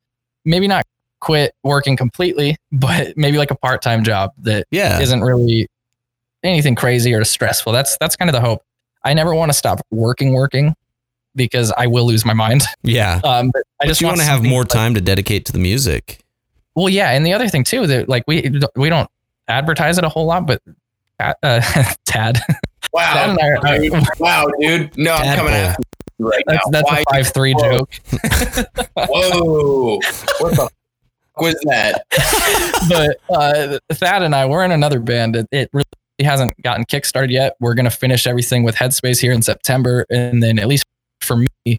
maybe not quit working completely, but maybe like a part-time job that yeah. isn't really anything crazy or stressful. That's that's kind of the hope. I never want to stop working, working because I will lose my mind. Yeah. [LAUGHS] Um, but I I just just want to have something more like- time to dedicate to the music. well, yeah, and the other thing too that like we we don't advertise it a whole lot, but uh, Tad, [LAUGHS] Tad Wow, and I are- dude. wow, dude. No, I'm coming Tadpole. after you right that's now. that's Why? a five three Whoa. joke. [LAUGHS] Whoa, what the f- was that? but uh, Thad and I, we're in another band. It, it really hasn't gotten kickstarted yet. We're gonna finish everything with Headspace here in September, and then at least for me,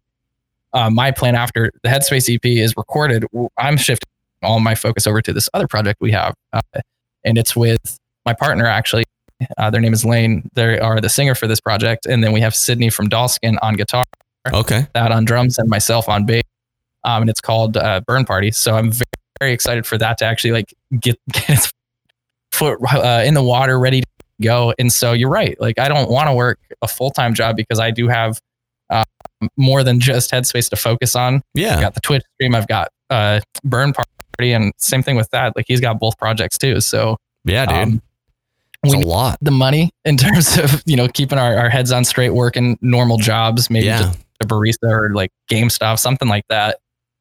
uh, my plan after the Headspace EP is recorded, I'm shifting all my focus over to this other project we have, uh, and it's with my partner actually. Uh, their name is Lane. They are the singer for this project, and then we have Sydney from Dollskin on guitar, Okay. that on drums, and myself on bass. Um, and it's called uh, Burn Party. So I'm very, very excited for that to actually like get, [LAUGHS] get its foot uh, in the water, ready to go. And so you're right. Like I don't want to work a full time job because I do have more than just Headspace to focus on. Yeah. I've got the Twitch stream. I've got uh, Burn Party, and same thing with that. Like he's got both projects too. So Yeah, dude. um, it's we a lot. the money in [LAUGHS] terms of you know keeping our, our heads on straight, working normal jobs, maybe Yeah. a barista or like game stuff, something like that,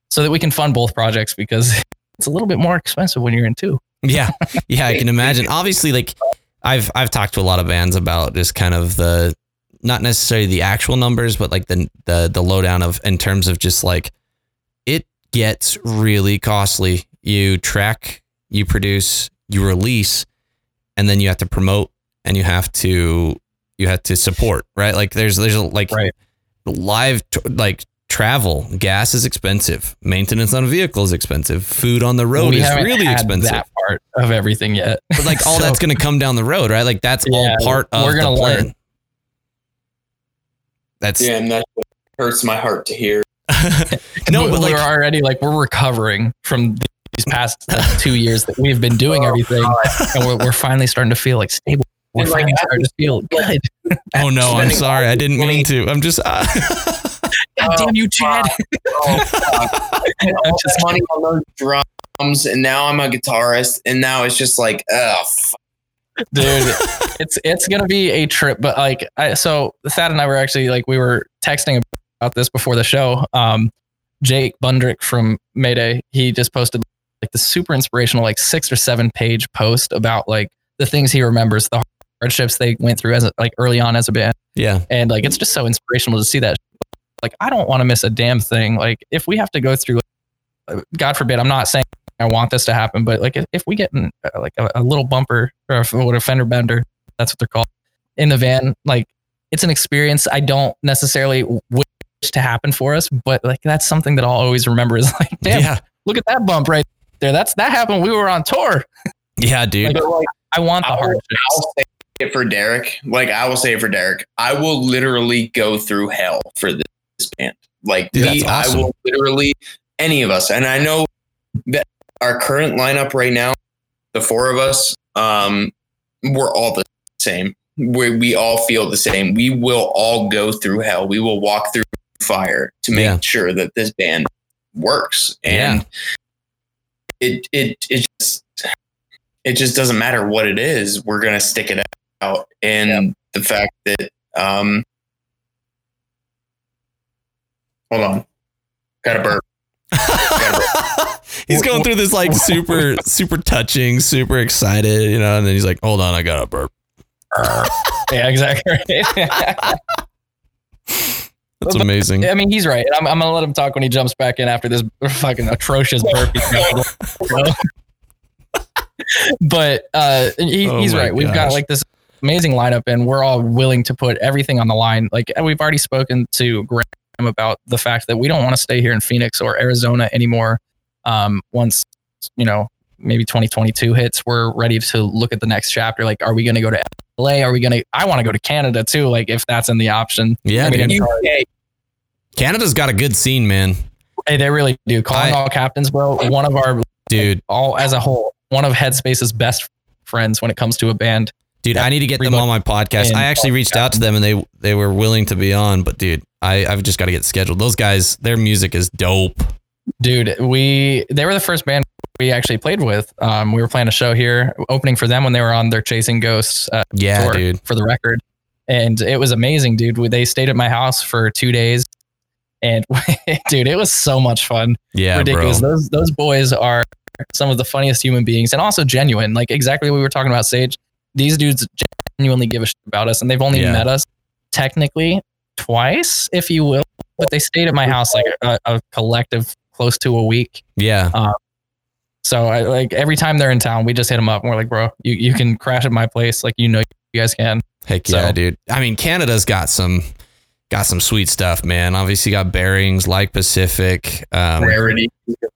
so that we can fund both projects because [LAUGHS] it's a little bit more expensive when you're in two. Yeah. Yeah, I can [LAUGHS] imagine. Obviously, like I've I've talked to a lot of bands about just kind of the not necessarily the actual numbers, but like the the the lowdown of in terms of just like it gets really costly. You track, you produce, you release, and then you have to promote and you have to you have to support, right? Like there's there's a, like Right. live like travel, gas is expensive, maintenance on a vehicle is expensive, food on the road we is really had expensive. That part of everything yet, But like [LAUGHS] all So- that's going to come down the road, right? Like that's Yeah, all part of we're gonna the plan. learn. That's Yeah, and that hurts my heart to hear. [LAUGHS] no, we- but like we're already like we're recovering from these past like, two years that we've been doing everything, and we're, we're finally starting to feel like stable. We're And, finally I- starting to feel [LAUGHS] good. oh no, I'm sorry, I didn't mean to. I'm just uh, [LAUGHS] God damn you, Chad! Oh, fuck. all Just money on those drums, and now I'm a guitarist, and now it's just like, oh, fuck. Dude it's it's gonna be a trip but like I, so thad and i were actually like we were texting about this before the show. Um jake bundrick from mayday he just posted like the super inspirational like six or seven page post about like the things he remembers the hardships they went through as a, like early on as a band. Yeah, and like it's just so inspirational to see that. Like i don't want to miss a damn thing. Like if we have to go through uh, god forbid i'm not saying i want this to happen but like if, if we get in, uh, like a, a little bumper or a, what a fender bender that's what they're called in the van like it's an experience i don't necessarily wish to happen for us but like that's something that i'll always remember is [LAUGHS] like damn yeah, look at that bump right there that's that happened we were on tour yeah, [LAUGHS] dude. like, But, like, i want the I will- hardships I'll say it for Derek. Like I will say it for Derek. I will literally go through hell for this band. Like Dude, we, awesome. I will literally any of us. And I know that our current lineup right now, the four of us, um, we're all the same. We we all feel the same. We will all go through hell. We will walk through fire to make Yeah. sure that this band works. And it it it just it just doesn't matter what it is. We're gonna stick it out. And the fact that um hold on. Got a burp. [LAUGHS] he's going through this like [LAUGHS] super, super touching, super excited, you know, and then he's like, "Hold on, I got a burp." [LAUGHS] yeah exactly [LAUGHS] That's amazing. I mean, he's right. I'm, I'm gonna let him talk when he jumps back in after this fucking atrocious burp. but uh, he, Oh he's right. We've got like this amazing lineup, and we're all willing to put everything on the line. Like we've already spoken to Graham about the fact that we don't want to stay here in Phoenix or Arizona anymore. Um, once you know maybe 2022 hits, we're ready to look at the next chapter. Like, are we going to go to LA? Are we going to? I want to go to Canada too. Like, if that's in the option. Yeah, I mean. UK. Canada's got a good scene, man, Hey, they really do. Calling I- all captains, bro. One of our dude. all as a whole, one of Headspace's best friends when it comes to a band. Dude, I need to get them on my podcast. I actually reached out to them and they they were willing to be on, but dude, I I've just got to get scheduled. Those guys, their music is dope. Dude, we they were the first band we actually played with. Um, we were playing a show here, opening for them when they were on their Chasing Ghosts uh, Yeah, tour dude. for the record, and it was amazing, dude. They stayed at my house for two days, and [LAUGHS] dude, it was so much fun. Yeah, ridiculous. bro. Those those boys are some of the funniest human beings and also genuine. Like exactly what we were talking about, Sage. These dudes genuinely give a shit about us, and they've only Yeah. met us technically twice, if you will. But they stayed at my house like a, a collective close to a week. Yeah. So I like every time they're in town, we just hit them up and we're like, bro, you, you can crash at my place. Like, you know, you guys can. Heck So- yeah, dude. I mean, Canada's got some got some sweet stuff, man. Obviously got bearings like Pacific. Um, Rarity.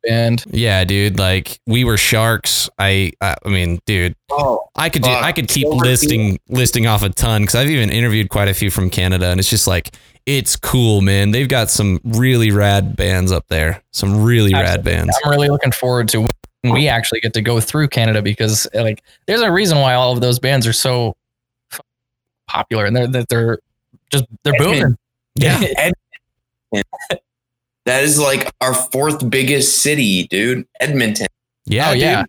And yeah, dude. Like we were sharks. I I, I mean, dude, Oh, I could do. I could keep listing listing off a ton because I've even interviewed quite a few from Canada, and it's just like it's cool, man. They've got some really rad bands up there. Some really rad bands. I'm really looking forward to when we actually get to go through Canada because like there's a reason why all of those bands are so popular and they're that they're just they're Edmonton. booming. Yeah. [LAUGHS] That is like our fourth biggest city, dude. Edmonton. Yeah, oh dude. yeah,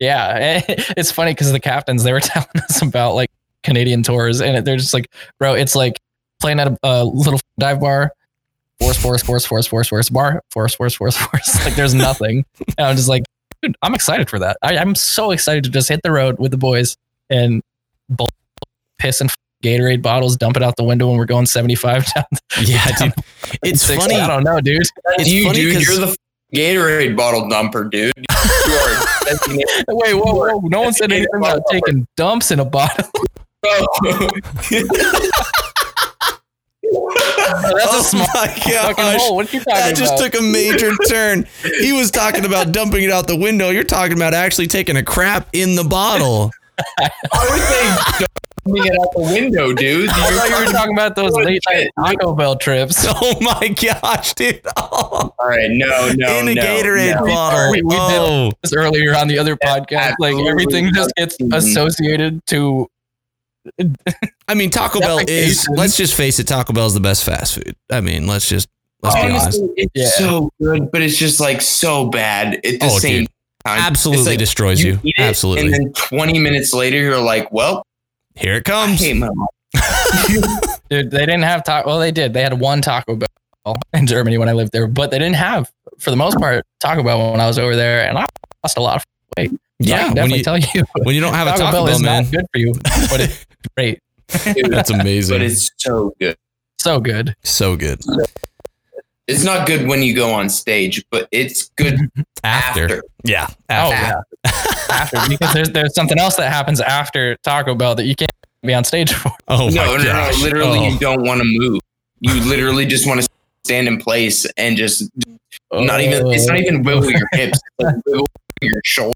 yeah. [LAUGHS] It's funny because the captains they were [LAUGHS] telling us about like Canadian tours, and they're just like, bro, it's like playing at a, a little dive bar. Force, force, force, force, force, force, bar, force, force, force, force. [LAUGHS] Like there's nothing. [LAUGHS] And I'm just like, dude, I'm excited for that. I, I'm so excited to just hit the road with the boys and bowl, piss and Gatorade bottles, dump it out the window when we're going 75 down. [LAUGHS] Yeah, dude. It's 60. funny. I don't know, dude. It's you, funny dude. 'cause- You're the Gatorade bottle dumper, dude. You are designated- Wait, whoa, whoa. No one said anything about taking dumps in a bottle. Oh. [LAUGHS] That's a oh small my fucking gosh. hole. What are you talking That just about? took a major [LAUGHS] turn. He was talking about dumping it out the window. You're talking about actually taking a crap in the bottle. I would say dumping it out the window, dude. I thought you were talking about those late night shit. Taco Bell trips. [LAUGHS] Oh my gosh, dude. Oh, All right, no, no, in a no, Gatorade no. bottle. We- we did- oh. This earlier on the other podcast, like everything just gets associated to. I mean, Taco Bell is. Defecation. Let's just face it. Taco Bell is the best fast food. I mean, let's just let's be honest. It's Yeah. so good, but it's just like so bad at the Oh, same dude. time. Absolutely like destroys you. eat it, Absolutely. And then 20 minutes later, you're like, well, Here it I comes. hate my. [LAUGHS] Dude, they didn't have taco. Well, they did. They had one Taco Bell in Germany when I lived there, but they didn't have, for the most part, Taco Bell when I was over there, and I lost a lot of weight. So I Yeah, can when definitely you tell you, when you don't have a Taco, Taco Bell Bell, is man, not good for you, but it's great, that's amazing. but it's so good. so good. so good. It's not good when you go on stage, but it's good [LAUGHS] After, after. yeah, Oh yeah, [LAUGHS] after because there's there's something else that happens after Taco Bell that you can't be on stage for. Oh my no, no, gosh. no. Literally, Oh. you don't want to move. You literally just want to stand in place and just not even. It's not even oh. wiggle your [LAUGHS] hips. It's like wiggle your shoulders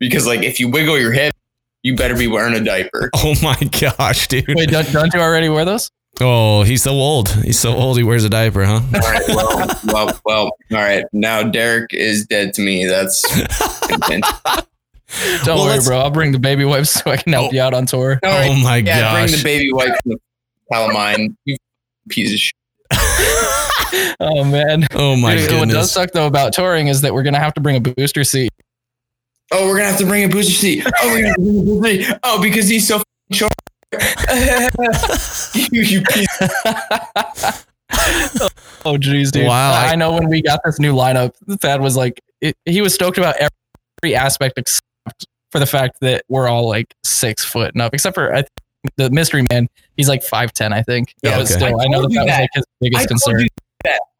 because, like, if you wiggle your hip, you better be wearing a diaper. [LAUGHS] Oh my gosh, dude. Wait, don't, don't you already wear those? Oh, he's so old. He's so old. He wears a diaper, huh? All right. Well, well, well. All right. Now Derek is dead to me. That's. [LAUGHS] Don't Well, worry, bro. I'll bring the baby wipes so I can help Oh. you out on tour. All right. Oh my Yeah, gosh. bring the baby wipes from the calamine. You piece of shit. [LAUGHS] Oh man. oh my Dude, What does suck though about touring is that we're gonna have to bring a booster seat. Oh, we're gonna have to bring a booster seat. Oh, we're gonna have to bring a booster seat. Oh, because he's so short. [LAUGHS] you, you piece. [LAUGHS] Oh jeez, dude. Wow, I, I- I know when we got this new lineup, Thad was like, it, he was stoked about every aspect except for the fact that we're all like six foot and up, except for I think the mystery man. He's like five ten, I think. Yeah, but okay. still, I know that, that was like his biggest I concern.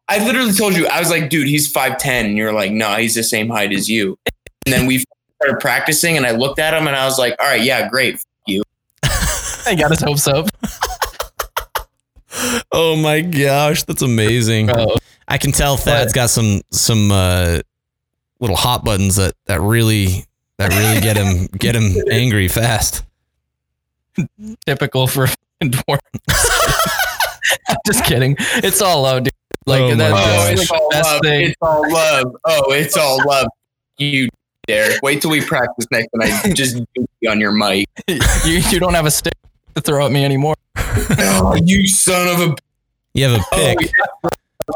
I literally told you. I was like, dude, he's five ten, and you're like, no, he's the same height as you. And then we started practicing, and I looked at him, and I was like, all right, yeah, great. You." [LAUGHS] I got his hopes up. [LAUGHS] Oh my gosh, that's amazing. Bro. I can tell Thad's got some some uh, little hot buttons that that really that really get him [LAUGHS] get him angry fast. Typical for dwarf. I'm just kidding. It's all love, dude. Like Oh my that, gosh. that's it's like all the best love. thing. It's all love. Oh, it's all love. You Derek. Wait till we practice next, and I just [LAUGHS] do on your mic. you you don't have a stick to throw at me anymore. Oh, you son of a You have a Oh, pick. yeah,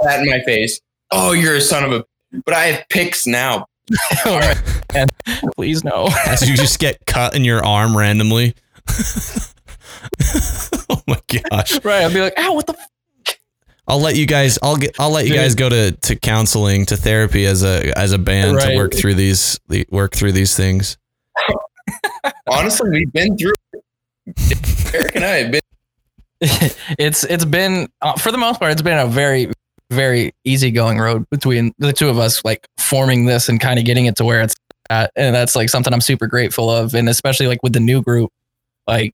that in my face. Oh, you're a son of a. But I have picks now. [LAUGHS] All right, and please no. As you just get cut in your arm randomly. [LAUGHS] oh my gosh. Right, I'll be like, ow, what the? F-? I'll let you guys I'll get I'll let you Dude. guys go to, to counseling, to therapy as a as a band to work through these work through these things. [LAUGHS] Honestly, we've been through. it. Eric and I have been. [LAUGHS] it's it's been uh, for the most part, it's been a very very easygoing road between the two of us, like forming this and kind of getting it to where it's at, and that's like something I'm super grateful of, and especially like with the new group, like.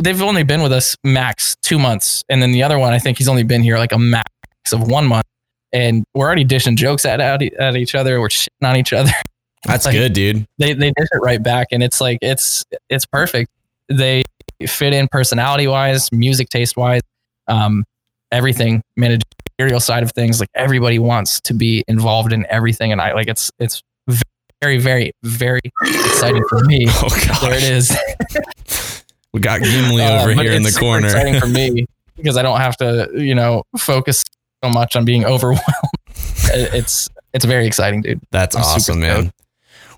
They've only been with us max two months, and then the other one, I think he's only been here like a max of one month, and we're already dishing jokes at at, at each other. We're shitting on each other. [LAUGHS] That's Like, good, dude. they they dish it right back. And it's like it's it's perfect. They fit in personality wise music taste wise um everything managerial side of things. Like everybody wants to be involved in everything. And i like it's it's very very very exciting for me. [LAUGHS] Oh there it is [LAUGHS] We got Gimli Uh, over here in the it's corner. Exciting for me [LAUGHS] because I don't have to, you know, focus so much on being [LAUGHS] overwhelmed. It's it's very exciting, dude. That's I'm awesome, man.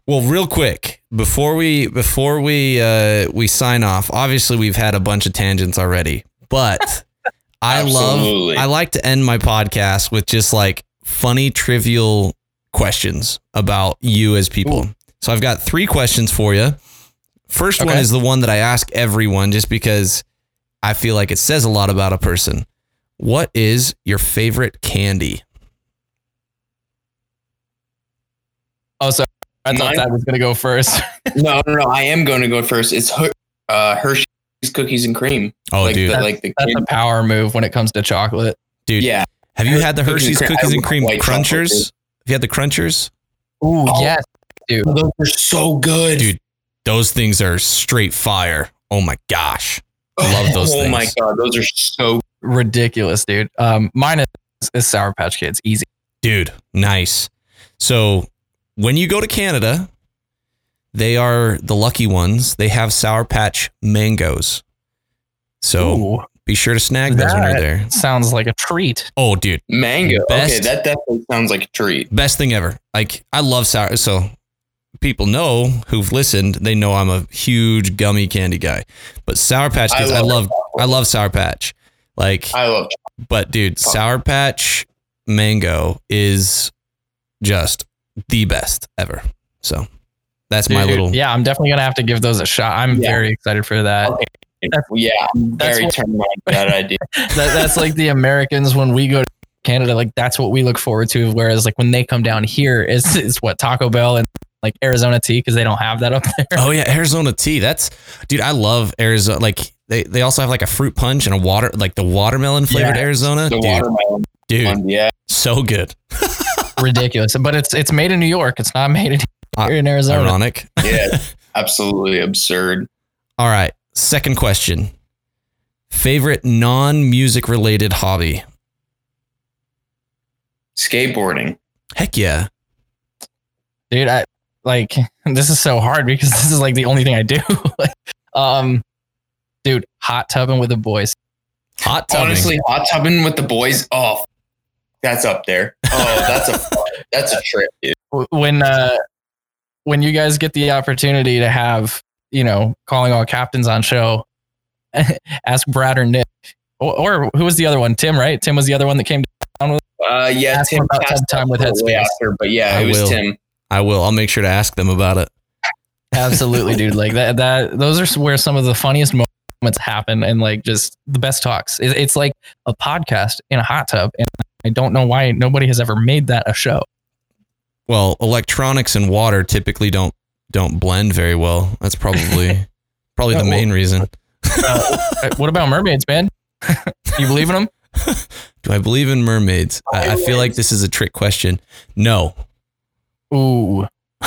Well, real quick before we before we uh, we sign off, obviously we've had a bunch of tangents already, but [LAUGHS] I love I like to end my podcast with just like funny trivial questions about you as people. So I've got three questions for you. First one is the one that I ask everyone just because I feel like it says a lot about a person. What is your favorite candy? Oh, sorry. I thought Mine- that was gonna go first. [LAUGHS] no, no, no. I am going to go first. It's Her- uh, Hershey's cookies and cream. Oh, like dude. the, like the That's a power move when it comes to chocolate. Dude, yeah. Have you had the Cookies Hershey's and cream. cookies and cream white chocolate, crunchers? Have you had the crunchers? Ooh, Oh. yes, dude. Those are so good. Dude, Those things are straight fire. Oh my gosh. love those Oh my god, those are so Ridiculous, dude. Um, mine is, is Sour Patch Kids. Easy. Dude, nice. So when you go to Canada, they are the lucky ones. They have Sour Patch mangoes. So Ooh, be sure to snag those when you're there. sounds like a treat. Oh, dude, mango. Best- Okay, that definitely sounds like a treat. best thing ever. Like I love sour. So people know who've listened. They know I'm a huge gummy candy guy. But Sour Patch Kids, I love. I love Sour Patch. Like, I love but dude, Sour Patch mango is just the best ever. So that's my little. Yeah, I'm definitely gonna have to give those a shot. I'm Yeah. very excited for that. Okay. Yeah, I'm that's very what- turned on that idea. [LAUGHS] that. That's like the Americans when we go to Canada. Like that's what we look forward to. Whereas like when they come down here, it's it's what Taco Bell and like Arizona tea because they don't have that up there. Oh yeah, Arizona tea. That's dude. I love Arizona. Like they, they also have like a fruit punch and a water like the watermelon flavored Yeah. Arizona. The dude, watermelon dude, one, yeah. so good. [LAUGHS] Ridiculous. But it's it's made in New York. It's not made in, Uh, here in Arizona. Ironic. Yeah. [LAUGHS] absolutely absurd. All right. Second question. Favorite non-music related hobby? Skateboarding. Heck yeah. dude i like [LAUGHS] this is so hard because [LAUGHS] this is like the only thing i do like, [LAUGHS] um dude hot tubbing with the boys Hot tubbing. Honestly, hot tubbing with the boys, oh that's up there. Oh, that's a that's a trip, dude. When uh when you guys get the opportunity to have you know calling all captains on show ask brad or nick or, or who was the other one tim right tim was the other one that came down with Uh yeah, Ask Tim about Time with out Headspace. after, but yeah, I it was will. Tim. I will. I'll make sure to ask them about it. absolutely dude like that that those are where some of the funniest moments happen and like just the best talks It- it's like a podcast in a hot tub and i don't know why nobody has ever made that a show Well, electronics and water typically don't don't blend very well. That's probably [LAUGHS] probably the main reason. Uh, what about mermaids, man? [LAUGHS] you believe in them? [LAUGHS] Do I believe in mermaids? I, I feel like this is a trick question. No. Ooh, [LAUGHS]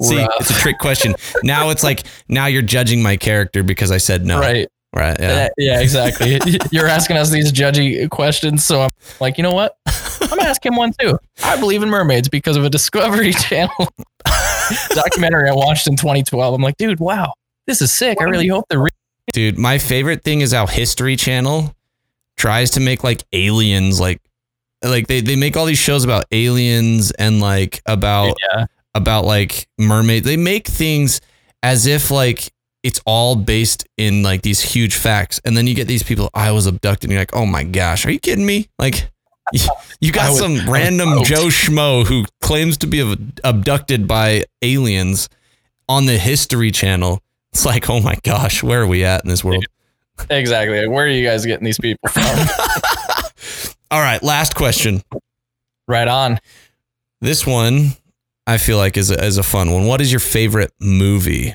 See, Rough. it's a trick question. Now it's like now you're judging my character because I said no. right. Right. Yeah. Yeah. exactly. [LAUGHS] [LAUGHS] You're asking us these judgy questions, so I'm like, you know what? I'm gonna ask him one too. I believe in mermaids because of a Discovery Channel documentary I watched in 2012. I'm like, dude, wow, this is sick. I really hope the re- Dude, my favorite thing is how History Channel tries to make like aliens like like they, they make all these shows about aliens and like about yeah, about like mermaids. They make things as if like it's all based in like these huge facts. And then you get these people, I was abducted, and you're like, oh my gosh, are you kidding me? Like [LAUGHS] you, got some [LAUGHS] random. Joe Schmo who claims to be abducted by aliens on the History Channel. It's like, oh my gosh, where are we at in this world? exactly. Where are you guys getting these people from? [LAUGHS] All right, last question. right on. This one I feel like is a, is a fun one. What is your favorite movie?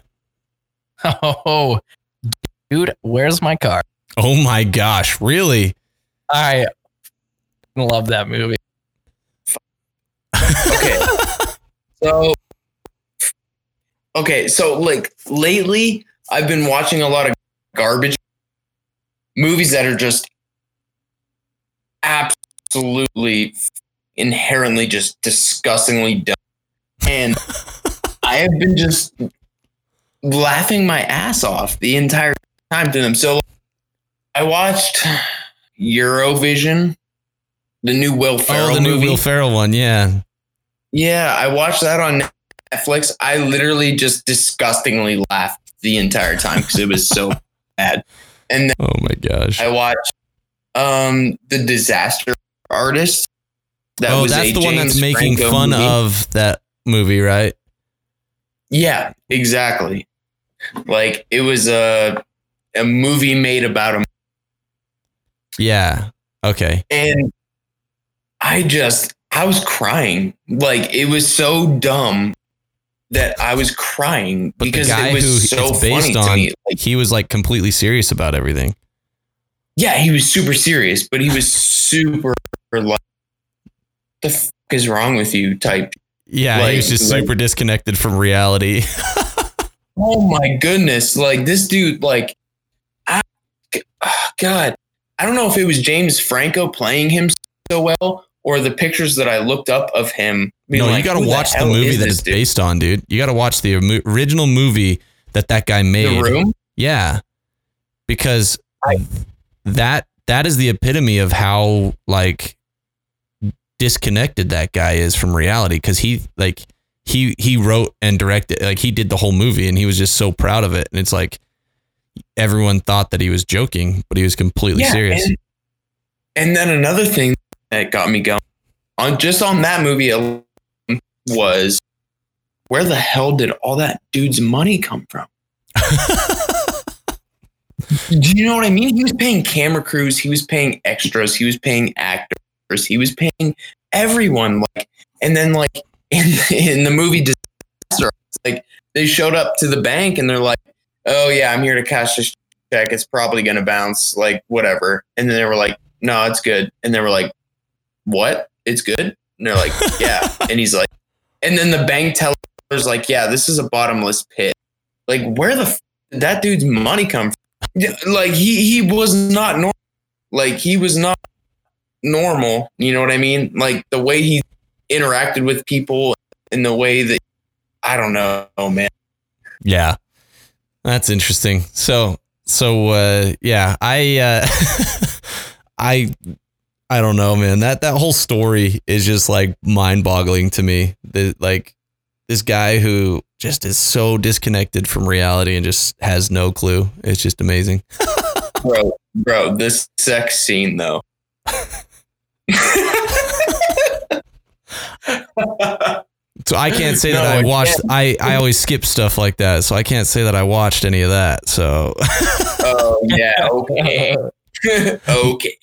Oh, dude, where's my car? Oh my gosh, really? I love that movie. Okay. [LAUGHS] so Okay, so like lately I've been watching a lot of garbage movies that are just absolutely inherently just disgustingly dumb. And [LAUGHS] I have been just laughing my ass off the entire time to them. So I watched Eurovision, the new Will Ferrell oh, the new movie. Will Ferrell one. Yeah. yeah, I watched that on Netflix. I literally just disgustingly laughed the entire time because it was so [LAUGHS] bad. And then Oh my gosh. I watched um the Disaster Artist. That oh, was that's the one that's James making Franco fun movie. of that movie, right? Yeah, exactly. Like it was a a movie made about him, Yeah. Okay. and I just I was crying. Like it was so dumb that I was crying But because the guy it was who so funny based to on, me. Like, he was like completely serious about everything. Yeah, he was super serious, but he was super like, the fuck is wrong with you? Type. Yeah, he was just like- super disconnected from reality. [LAUGHS] Oh my goodness! Like this dude, like, I, ah, God, I don't know if it was James Franco playing him so well or the pictures that I looked up of him. no, like, you got to watch the, hell movie is that it's dude? based on, dude. You got to watch the original movie that that guy made. The room. Yeah, because I- that that is the epitome of how like disconnected that guy is from reality. Because he like he he wrote and directed like he did the whole movie and he was just so proud of it. And it's like everyone thought that he was joking, but he was completely serious. And, and then another thing that got me going on just on that movie alone was where the hell did all that dude's money come from? [LAUGHS] Do you know what I mean? He was paying camera crews, he was paying extras, he was paying actors, he was paying everyone. Like, and then like [LAUGHS] in in the movie Disaster, like they showed up to the bank and they're like, "Oh yeah, I'm here to cash this check. It's probably gonna bounce, like whatever." And then they were like, "No, it's good." And they were like, "What? It's good?" And they're like, [LAUGHS] "Yeah." and he's like, and then the bank teller's like, "Yeah, this is a bottomless pit." Like, where the f- did that dude's money come from? Like he he was not normal. Like he was not normal. You know what I mean? Like the way he interacted with people and the way that I don't know, man. Yeah. That's interesting. So so uh yeah, I uh [LAUGHS] I I don't know, man. That that whole story is just like mind-boggling to me. The like this guy who just is so disconnected from reality and just has no clue. It's just amazing. [LAUGHS] bro, bro, this sex scene though. [LAUGHS] So I can't say that No, I I watched I I always skip stuff like that. So I can't say that I watched any of that. So [LAUGHS] oh yeah, okay. okay.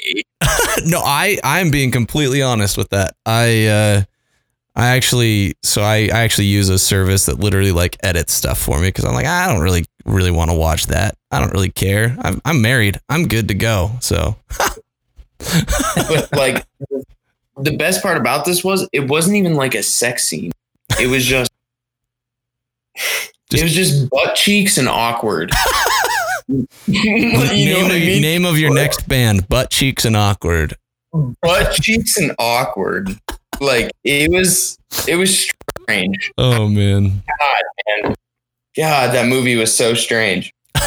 no, I I'm being completely honest with that. I uh I actually so I, I actually use a service that literally like edits stuff for me because I'm like I don't really really want to watch that. I don't really care. I'm I'm married. I'm good to go. So But like the best part about this was it wasn't even like a sex scene. It was just, it was just butt cheeks and awkward. [LAUGHS] you know what I mean? name of your next band, Butt Cheeks and Awkward. Butt cheeks and awkward. Like it was it was strange. Oh man. And God, that movie was so strange. [LAUGHS]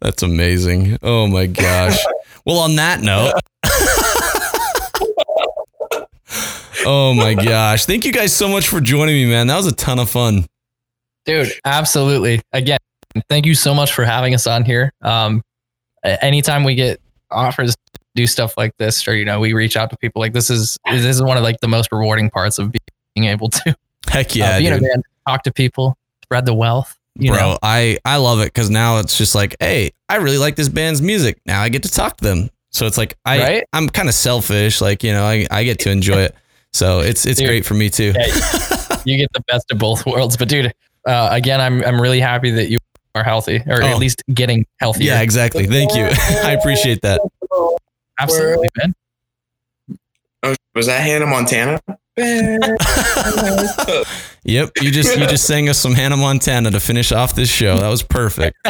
That's amazing. Oh my gosh. [LAUGHS] well, on that note, [LAUGHS] oh my gosh. Thank you guys so much for joining me, man. That was a ton of fun. Dude, absolutely. Again, thank you so much for having us on here. Um, anytime we get offers to do stuff like this, or you know, we reach out to people like this is this is one of like the most rewarding parts of being able to Heck uh, yeah, be in a dude. talk to people, spread the wealth. You Bro, know, I, I love it because now it's just like, hey, I really like this band's music. Now I get to talk to them. So it's like I Right? I'm kind of selfish, like, you know, I, I get to enjoy it. So it's it's Dude. great for me too. Yeah, you [LAUGHS] get the best of both worlds. But dude, uh, again, I'm I'm really happy that you are healthy, or Oh. at least getting healthier. Yeah, exactly. Thank you. [LAUGHS] I appreciate that. absolutely, man. Oh, was that Hannah Montana? [LAUGHS] Yep, you just you just sang us some Hannah Montana to finish off this show. That was perfect. [LAUGHS]